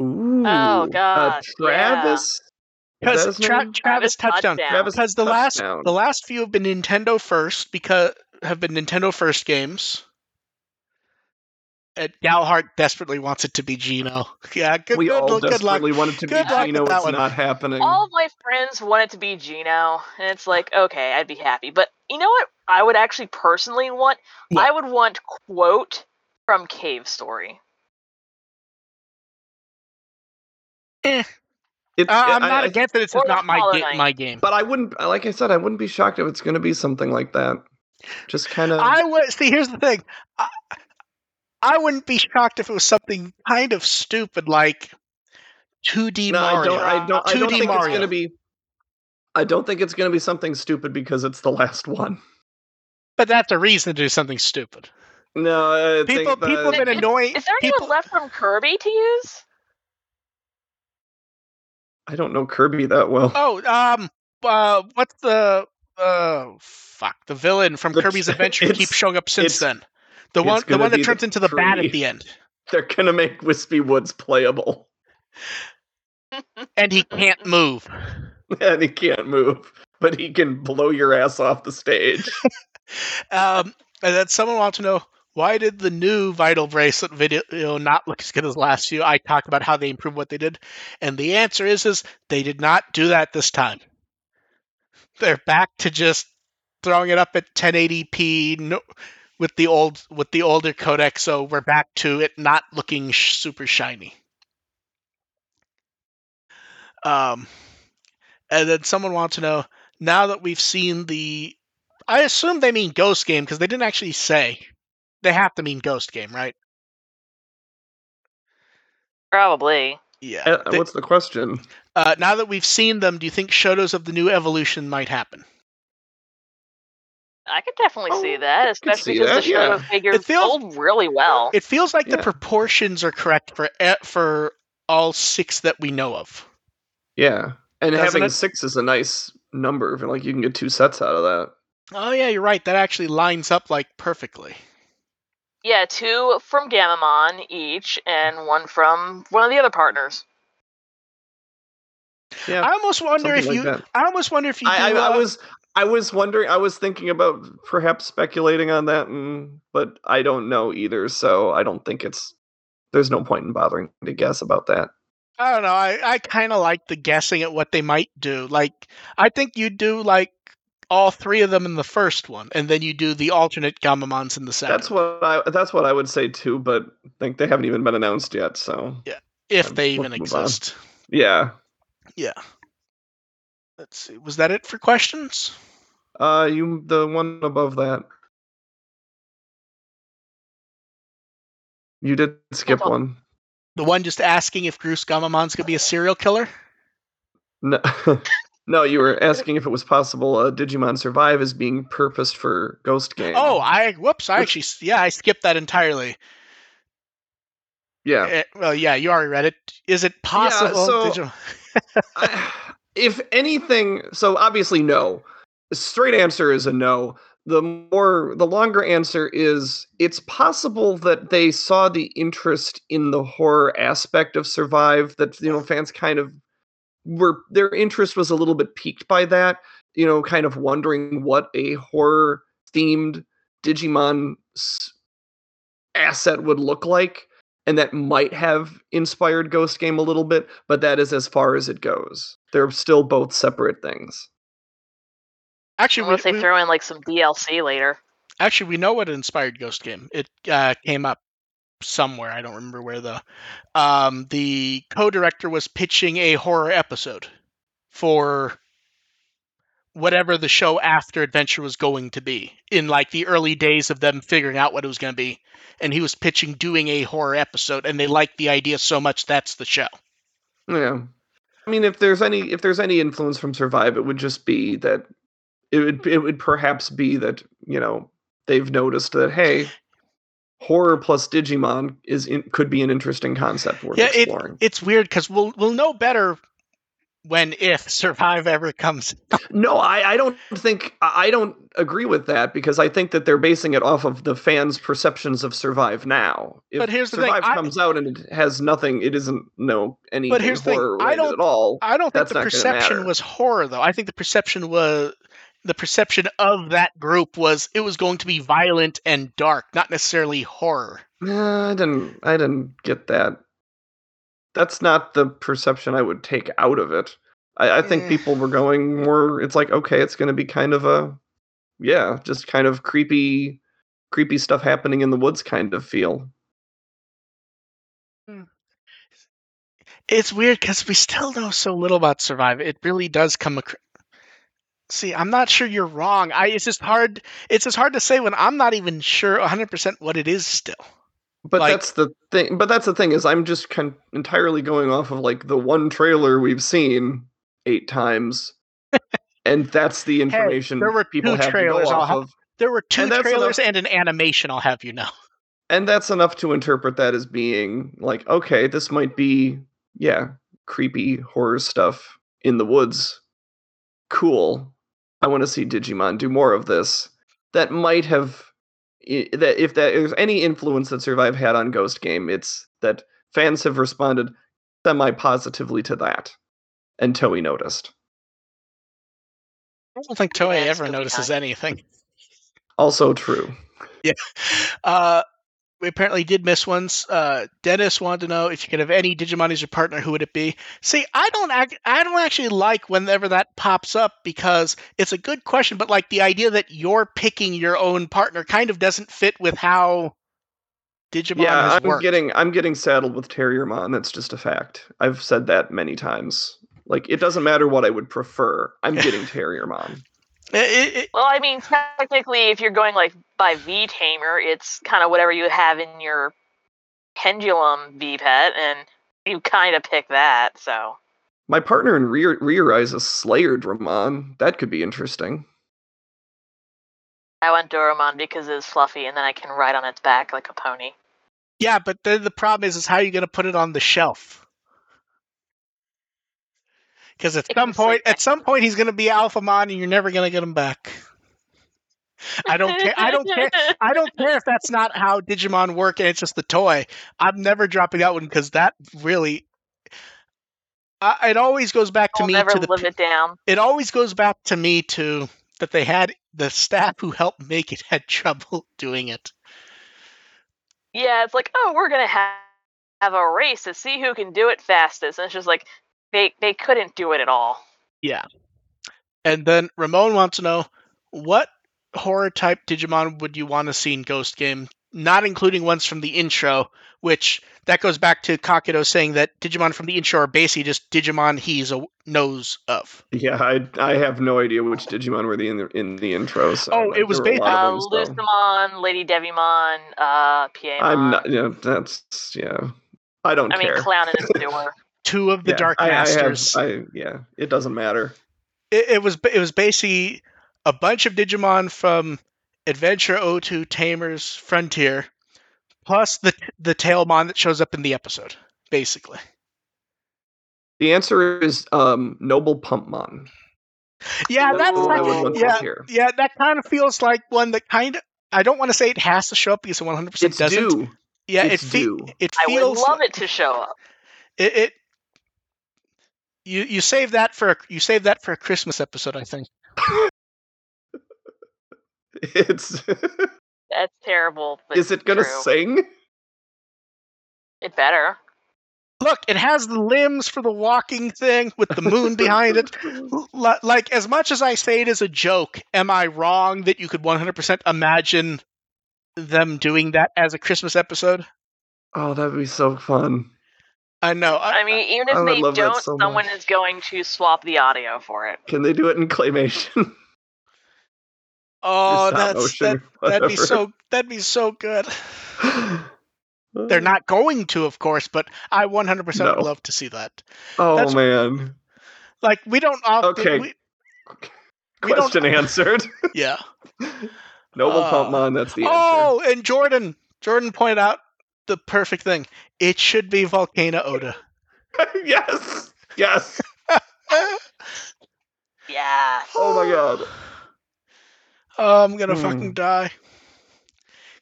Ooh. Oh, uh, gosh, yeah. Travis? Is that Because his Tra- name? Travis Touchdown. Travis Because the last the last few have been Nintendo first because have been Nintendo first games. And Galhart desperately wants it to be Geno. *laughs* Yeah, good, we good, all luck- good luck. desperately wanted it to Good be Geno. that It's one. not happening. All of my friends want it to be Geno, and it's like, okay, I'd be happy. But you know what? I would actually personally want. What? I would want quote from Cave Story. Eh, It's, uh, I'm I- not I- against it. It's just not my ga- my game. But I wouldn't, like I said, I wouldn't be shocked if it's going to be something like that. Just kind of. I would see. Here's the thing. I, I wouldn't be shocked if it was something kind of stupid like 2D No, I Mario. don't. I don't. I 2D don't think it's going to be. I don't think it's going to be something stupid because it's the last one. But that's a reason to do something stupid. No, I People think people have been annoying. Is there people, anyone left from Kirby to use? I don't know Kirby that well. Oh, um, uh, what's the uh, fuck the villain from The- Kirby's *laughs* Adventure keeps showing up since then. The one, the one that be the turns into the bat at the end, *laughs* They're going to make Wispy Woods playable, and he can't move. *laughs* and he can't move, but he can blow your ass off the stage. *laughs* Um, and then someone wants to know why did the new Vital Bracelet video not look as good as last few? I talked about how they improved what they did, and the answer is is they did not do that this time. they're back to just throwing it up at 1080p no, with the old with the older codec, so we're back to it not looking sh- super shiny. Um, and then someone wants to know now that we've seen the, I assume they mean Ghost Game because they didn't actually say. They have to mean Ghost Game, right? Probably. Yeah. Uh, They- what's the question? uh, now that we've seen them, do you think shadows of the new evolution might happen? I could definitely see Oh, that, see especially because that, the shadow yeah. figure It feels- sold really well. It feels like the proportions are correct for e- for all six that we know of. Yeah, and Doesn't having it? six is a nice number. For, like you can get two sets out of that. Oh yeah, you're right. That actually lines up like perfectly. yeah, two from Gamamon each, and one from one of the other partners. Yeah, I almost wonder if something you. that. I almost wonder if you. I, I, do, I uh, was I was wondering. I was thinking about perhaps speculating on that, and, but I don't know either. So I don't think it's. There's no point in bothering to guess about that. I don't know. I, I kind of like the guessing at what they might do. Like, I think you do like all three of them in the first one, and then you do the alternate Gamamons in the second. That's what I. That's what I would say too. But I think they haven't even been announced yet. So yeah, if they even move on. exist. yeah. Yeah. Let's see. Was that it for questions? Uh, you the one above that. You did skip on. one. The one just asking if Bruce Gamamon's gonna be a serial killer. No, *laughs* no, you were asking if it was possible uh, Digimon Survive is being purposed for Ghost Game. Oh, I whoops! I Which- actually yeah, I skipped that entirely. yeah. Eh, well, yeah, you already read it. Is it possible? Yeah, so- did you- *laughs* I- if anything, so obviously no. Straight answer is a no. The more, the longer answer is it's possible that they saw the interest in the horror aspect of Survive. That you know, fans kind of were their interest was a little bit piqued by that. You know, kind of wondering what a horror themed Digimon asset would look like and that might have inspired Ghost Game a little bit, but that is as far as it goes. They're still both separate things. actually, Unless we, they we- throw in like some DLC later. actually we know what inspired Ghost Game. It uh, came up somewhere. I don't remember where though. Um, the co-director was pitching a horror episode for whatever the show after Adventure was going to be in like the early days of them figuring out what it was going to be. And he was pitching doing a horror episode, and they liked the idea so much that's the show. Yeah. I mean if there's any if there's any influence from Survive, it would just be that it would it would perhaps be that, you know, they've noticed that hey, horror plus Digimon is in, could be an interesting concept worth Yeah, it- It's weird because we'll we'll know better when if Survive ever comes. No, I, I don't think I don't agree with that because I think that they're basing it off of the fans' perceptions of Survive now. If But here's the thing, Survive I- comes out and it has nothing, it isn't no any but here's the thing, I don't- at all. I don't think the perception was horror though. I think the perception was the perception of that group was it was going to be violent and dark, not necessarily horror. Nah, I didn't I didn't get that. That's not the perception I would take out of it. I, I think people were going more it's like, okay, it's gonna be kind of a yeah, just kind of creepy creepy stuff happening in the woods kind of feel. Hmm. It's weird because we still know so little about Survive. It really does come across. See, I'm not sure you're wrong. I it's just hard. It's just hard to say when I'm not even sure 100 percent what it is still. But Like- that's the thing. But that's the thing is, I'm just kind entirely going off of like the one trailer we've seen eight times, *laughs* and that's the information there were people have trailers, to go off have- of, There were two And trailers enough- and an animation. I'll have you know. *laughs* and that's enough to interpret that as being like, okay, this might be yeah, creepy horror stuff in the woods. Cool. I want to see Digimon do more of this. That might have that if that there's any influence that Survive had on Ghost Game, it's that fans have responded semi positively to that, and Toei noticed. I don't think Toei ever notices anything. Also true. Yeah. Uh, we apparently did miss ones. Uh, Dennis wanted to know if you could have any Digimon as your partner, who would it be? See, I don't act, I don't actually like whenever that pops up because it's a good question, but like the idea that you're picking your own partner kind of doesn't fit with how Digimon yeah, I'm worked. getting I'm getting saddled with Terriermon. That's just a fact. I've said that many times. Like it doesn't matter what I would prefer. I'm getting *laughs* Terriermon. It- it- it- Well, I mean, technically, if you're going like by V Tamer, it's kind of whatever you have in your pendulum V pet, and you kind of pick that. So My partner in Rear Rear Eyes is Slayerdramon. That could be interesting. I want Dorumon because it's fluffy, and then I can ride on its back like a pony. yeah, but then the problem is, is how are you going to put it on the shelf? Because at some point, at some point, he's going to be Alphamon, and you're never going to get him back. I don't care. I don't care. I don't care if that's not how Digimon work and it's just the toy. I'm never dropping that one because that really. It always goes back to I'll me never to the. live it down. It always goes back to me to that they had the staff who helped make it had trouble *laughs* doing it. Yeah, it's like, oh, we're gonna have have a race to see who can do it fastest, and it's just like they they couldn't do it at all. Yeah. And then Ramon wants to know what horror type Digimon would you want to see in Ghost Game, not including ones from the intro, which that goes back to Kakudo saying that Digimon from the intro are basically just Digimon he's a knows of. Yeah, I I have no idea which Digimon were the in the in the intro. So Oh, it was there were Uh, of those. Lucimon, Lady Devimon, uh, Piemon. I'm not. Yeah, that's yeah. I don't know. I mean, care. Clown and *laughs* Sewer. Two of the Yeah, Dark I, I have- Masters. I, yeah, it doesn't matter. it, it was it was basically a bunch of Digimon from Adventure O2 Tamers Frontier, plus the the Tailmon that shows up in the episode, basically. The answer is um Noble Pumpmon. Yeah, that's That's what I would like, yeah, hear. yeah, that kind of feels like one that kind of. I don't want to say it has to show up because it 100 percent It's doesn't. due. Yeah, It's it fe- due. it I would feels love it to show up. it, it. You you save that for a, you save that for a Christmas episode, I think. It's. *laughs* That's terrible. But is it gonna true. sing? It better. Look, it has the limbs for the walking thing with the moon behind it. *laughs* Li- Like as much as I say it as a joke, am I wrong that you could 100% imagine them doing that as a Christmas episode? Oh, that'd be so fun. I know. I, I mean, even if I they don't, so someone much. is going to swap the audio for it. Can they do it in claymation? *laughs* oh, that's motion, that, that'd be so that'd be so good. *sighs* They're not going to, of course, but I 100% No. would love to see that. Oh that's- man. Like we don't often, Okay. we, we Question answered. yeah. *laughs* Noble Uh, Pumpmon, that's the answer. Oh, and Jordan, Jordan pointed out the perfect thing. It should be Volcano Ota. *laughs* yes. Yes. *laughs* Yeah. Oh my god. *sighs* Oh, I'm gonna Hmm. fucking die.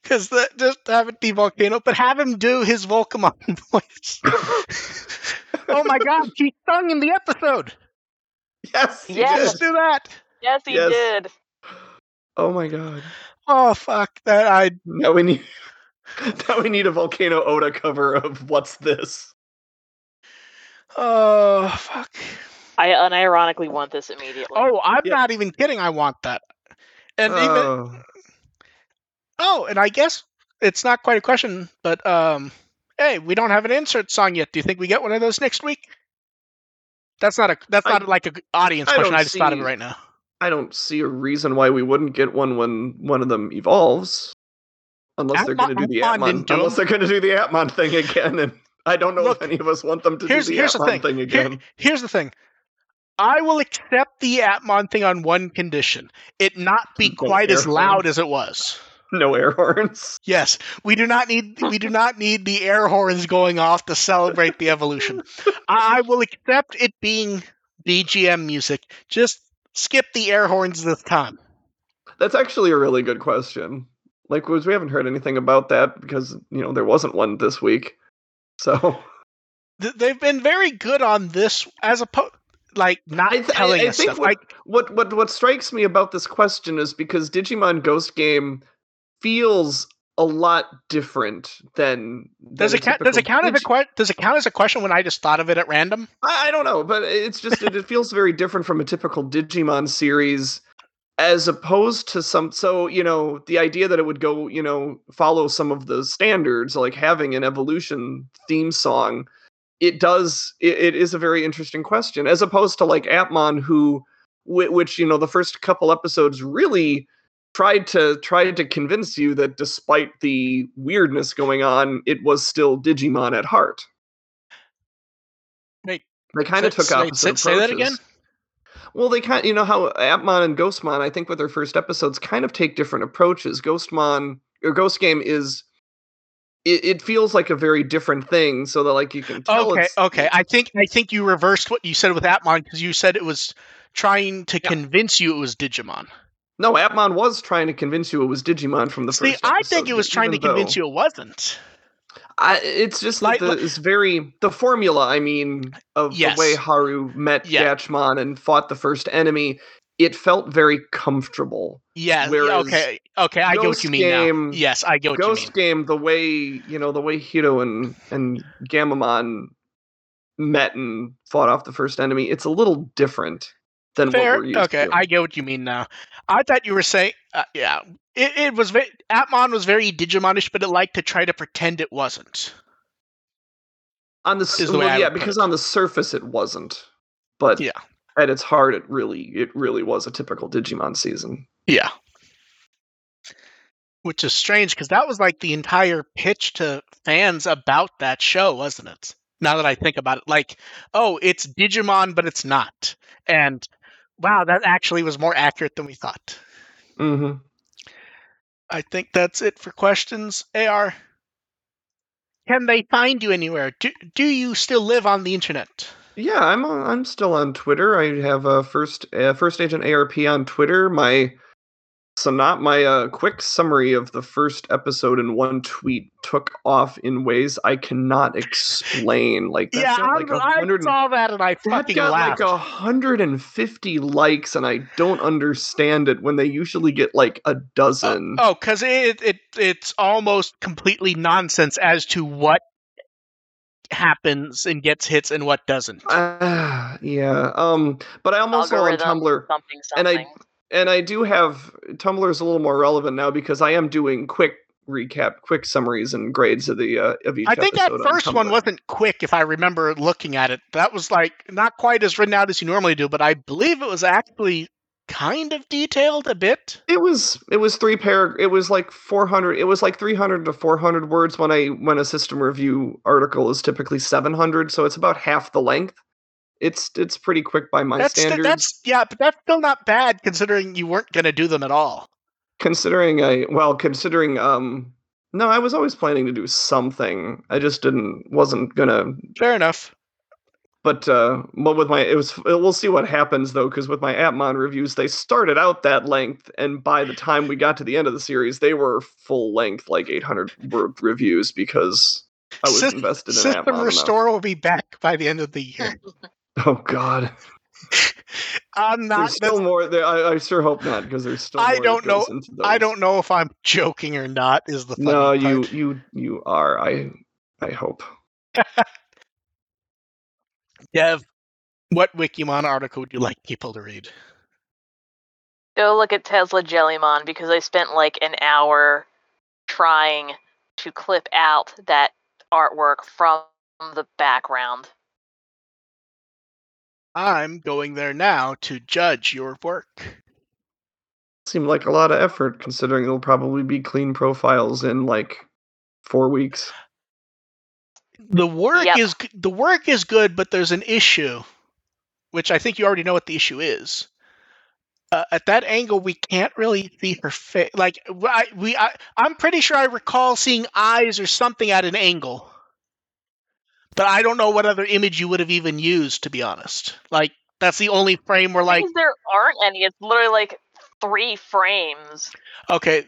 Cause that just have it be Volcano, but have him do his Volcamon *laughs* voice. oh my god, he sung in the episode. yes. he Yes. did. Just do that. Yes, he Yes. did. Oh my god. Oh fuck that I Now we need *laughs* now we need a Volcano Ota cover of what's this? oh fuck. I unironically want this immediately. Oh, I'm Yeah. not even kidding, I want that. And even Oh. Oh, and I guess it's not quite a question, but um, hey, we don't have an insert song yet. Do you think we get one of those next week? That's not a. That's I- not like a g- audience I question. I just thought of it right now. I don't see a reason why we wouldn't get one when one of them evolves. Unless they're going to do the Appmon Appmon, unless they're going to do the Appmon thing again, and I don't know Look, if any of us want them to Here's do the here's the Appmon thing. thing Here- again. here's the thing. I will accept the Appmon thing on one condition: it not be No quite as loud horns. as it was. No air horns. Yes, we do not need we do not need the air horns going off to celebrate the evolution. I will accept it being BGM music. Just skip the air horns this time. That's actually a really good question. Like, was we haven't heard anything about that because you know there wasn't one this week. So They've been very good on this as opposed like not I th- telling I us think stuff. what- Like what what what strikes me about this question is because Digimon Ghost Game feels a lot different than. Does it count? Does it count as a que- Does it count as a question when I just thought of it at random? I, I don't know, but it's just it, it feels very different from a typical Digimon series, as opposed to some. So you know, the idea that it would go, you know, follow some of the standards, like having an evolution theme song, it does. It, it is a very interesting question, as opposed to like Appmon, who, which you know, the first couple episodes really tried to tried to convince you that despite the weirdness going on, it was still Digimon at heart. Wait, they kind of took say- opposite say- say that again? Well, they kind you know how Appmon and Ghostmon, I think with their first episodes, kind of take different approaches. Ghostmon or Ghost Game is it, it feels like a very different thing, so that like you can tell Okay, it's okay. I think I think you reversed what you said with Appmon because you said it was trying to Yeah. convince you it was Digimon. No, Appmon was trying to convince you it was Digimon from the See, first. I think it was trying to even convince you it wasn't. I, it's just Like- the, it's very the formula. I mean, of Yes. the way Haru met Yeah. Gatchmon and fought the first enemy. It felt very comfortable. Yeah. Whereas okay. Okay. I get what you mean Game- now. Yes, I get what Ghost you mean. Game, the way you know, the way Hiro and and Gamamon met and fought off the first enemy, it's a little different than Fair. what we're used Okay, to. I get what you mean now. I thought you were saying, uh, yeah, it, it was very Appmon was very Digimonish, but it liked to try to pretend it wasn't. on the is well, yeah, because on the surface it wasn't, but Yeah. at its heart, it really it really was a typical Digimon season. Yeah. Which is strange because that was like the entire pitch to fans about that show, wasn't it? Now that I think about it, like, oh, it's Digimon, but it's not. And wow, that actually was more accurate than we thought. hmm I think that's it for questions. AR, can they find you anywhere? Do, do you still live on the internet? Yeah, I'm on, I'm still on Twitter. I have a first uh, first agent ARP on Twitter. My so not my uh, quick summary of the first episode in one tweet took off in ways I cannot explain. Like that yeah, got I'm- like a I hundred. saw that and I That fucking got laughed. like a hundred and fifty likes, and I don't understand it when they usually get like a dozen. Oh, because it, it it's almost completely nonsense as to what happens and gets hits and what doesn't. Ah, yeah. Um, but I'm also on Tumblr. something and I- something. And I do have Tumblr is a little more relevant now because I am doing quick recap, quick summaries and grades of the uh, of each. I think that on first one wasn't quick, if I remember looking at it. That was like not quite as written out as you normally do, but I believe it was actually kind of detailed a bit. It was it was three par. It was like four hundred. It was like three hundred to four hundred words when I when a system review article is typically seven hundred, so it's about half the length. It's it's pretty quick by my that's st- standards. that's yeah, but that's still not bad considering you weren't going to do them at all. considering I well considering um no I was always planning to do something. I just didn't wasn't gonna Fair enough. But uh, well, with my it was we'll see what happens though, because with my Appmon reviews, they started out that length, and by the time we got to the end of the series, they were full length, like 800 word reviews, because I was Sys- invested in System Appmon enough. Restore will be back by the end of the year. *laughs* Oh God, *laughs* I'm not. there's still more. There, I, I sure hope not, because there's still. I more don't know- I don't know if I'm joking or not. Is the funny No, you part. you you are. I I hope. *laughs* Dev, what Wikimon article would you like people to read? Go look at Tesla Jellymon because I spent like an hour trying to clip out that artwork from the background. I'm going there now to judge your work. Seemed like a lot of effort, considering it'll probably be clean profiles in like four weeks. The work Yep. is the work is good, but there's an issue, which I think you already know what the issue is. Uh, at that angle, we can't really see her face. Like w- I, we, I, I'm pretty sure I recall seeing eyes or something at an angle, but I don't know what other image you would have even used. To be honest, like that's the only frame where like there aren't any. It's literally like three frames. Okay,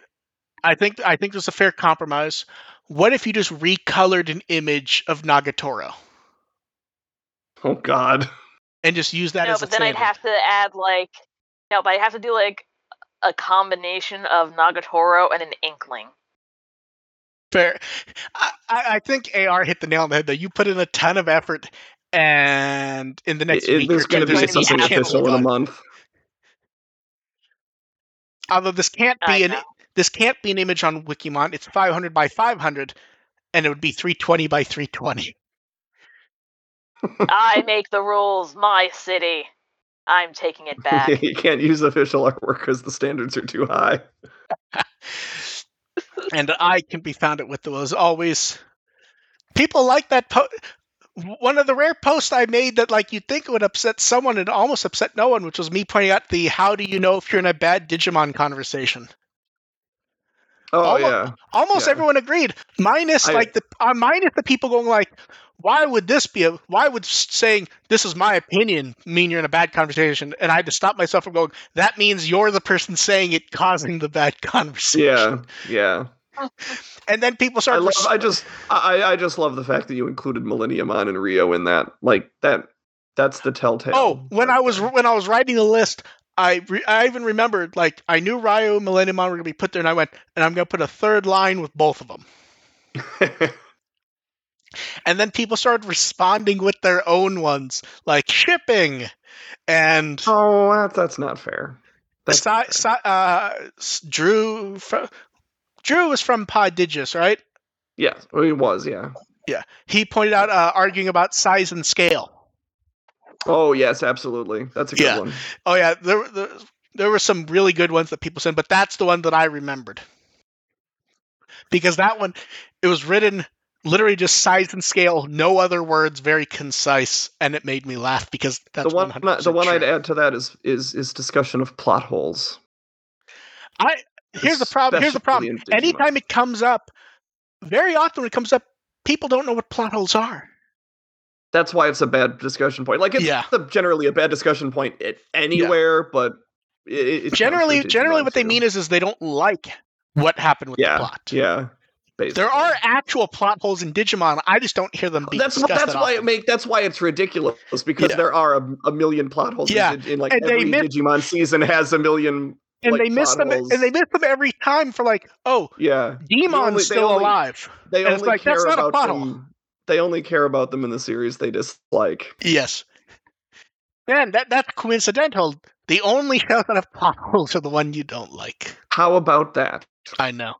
I think I think there's a fair compromise. What if you just recolored an image of Nagatoro Oh God. and just use that no, as a but then I'd have to add like no, but I'd have to do like a combination of Nagatoro and an Inkling. Fair. I, I I think AR hit the nail on the head. Though you put in a ton of effort, and in the next It- week, there's you're going to be something "I can't official in a month. Although this can't be an this can't be an image on Wikimon. It's 500 by 500, and it would be 320 by 320. *laughs* I make the rules. My city. I'm taking it *laughs* back. you can't use official artwork because the standards are too high. *laughs* and I can be found at with as always. People like that. Po- one of the rare posts I made that like you'd think would upset someone and almost upset no one, which was me pointing out the "How do you know if you're in a bad Digimon?" conversation. Oh Almo- yeah, Almost Yeah. everyone agreed, minus I- like the uh, minus the people going like, "Why would this be a? Why would saying this is my opinion mean you're in a bad conversation?" And I had to stop myself from going. That means you're the person saying it, causing the bad *laughs* conversation. yeah, yeah. And then people start I started. love. I just, I, I just love the fact that you included Millenniummon and Ryo in that. Like that. That's the telltale. Oh, when I was when I was writing the list, I re- I even remembered like I knew Ryo and Millennium were gonna be put there, and I went and I'm gonna put a third line with both of them. *laughs* And then people started responding with their own ones, like shipping, and oh, that, that's not fair. That's si- si- uh, Drew. Fr- Drew was from Poddigis, right? yeah, well, it was. Yeah, yeah. He pointed out uh, arguing about size and scale. Oh yes, absolutely. That's a good Yeah. one. Oh yeah, there, there there were some really good ones that people sent, but that's the one that I remembered because that one it was written literally just size and scale, no other words, very concise, and it made me laugh because that's the one, 100% the one I'd add to that is is is discussion of plot holes. I here's the problem. Here's the problem. Anytime it comes up, very often when it comes up, people don't know what plot holes are. That's why it's a bad discussion point. Like it's Yeah. a- generally a bad discussion point at anywhere, but it, Generally, generally, what they mean is is they don't like what happened with yeah, the plot. yeah. Basically. There are actual plot holes in Digimon. I just don't hear them That's that's that why it make that's why it's ridiculous because Yeah. there are a, a million plot holes. Yeah, in, in like and they every miss- Digimon season has a million. and like, they miss them holes. and they miss them every time for like oh Yeah, demon's only- still only- alive they only like, care about them. They only care about them in the series they dislike. yes man that that's coincidental the only shows that have plot holes are the one you don't like How about that? i know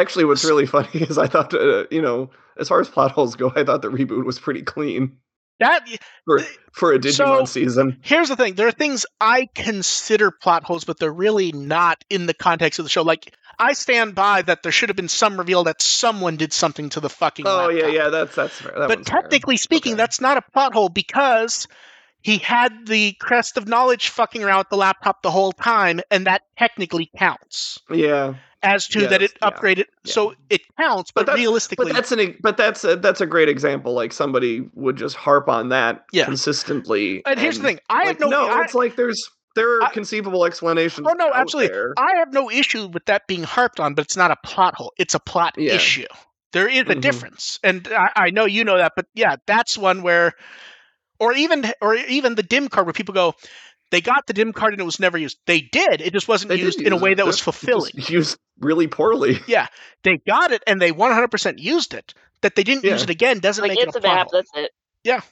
Actually, what's really funny is I thought, uh, you know, as far as plot holes go, I thought the reboot was pretty clean that for for a Digimon So- season. here's the thing there are things i consider plot holes but they're really not in the context of the show like i stand by that there should have been some reveal that someone did something to the fucking Oh yeah, laptop. yeah, that's that's fair. That but one's fair. technically speaking, Okay. that's not a plot hole because he had the crest of knowledge fucking around with the laptop the whole time, and that technically counts yeah, as to that it Yes, yeah, upgraded. yeah. So it counts, But but, realistically, but that's an but that's a, that's a great example. Like somebody would just harp on that Yeah. consistently. and here's the thing: I like, have no, no, I, it's like there's there are I- conceivable explanations. oh no, absolutely, there. I have no issue with that being harped on, but it's not a plot hole; it's a plot Yeah. issue. There is a Mhm. difference, and I, I know you know that, but yeah, that's one where, or even or even the dim card where people go. They got the dim card and it was never used. They did. It just wasn't They did used in a way it, that was fulfilling. just used really poorly. *laughs* Yeah, they got it and they 100% used it. That they didn't use it again doesn't like make it's it a a plot map. hole. That's it.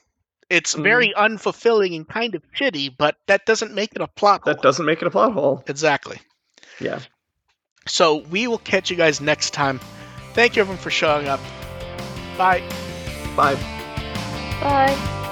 It's Mhm. very unfulfilling and kind of shitty, but that doesn't make it a plot hole. That doesn't make it a plot hole. exactly. Yeah. So we will catch you guys next time. Thank you everyone for showing up. Bye. Bye. Bye.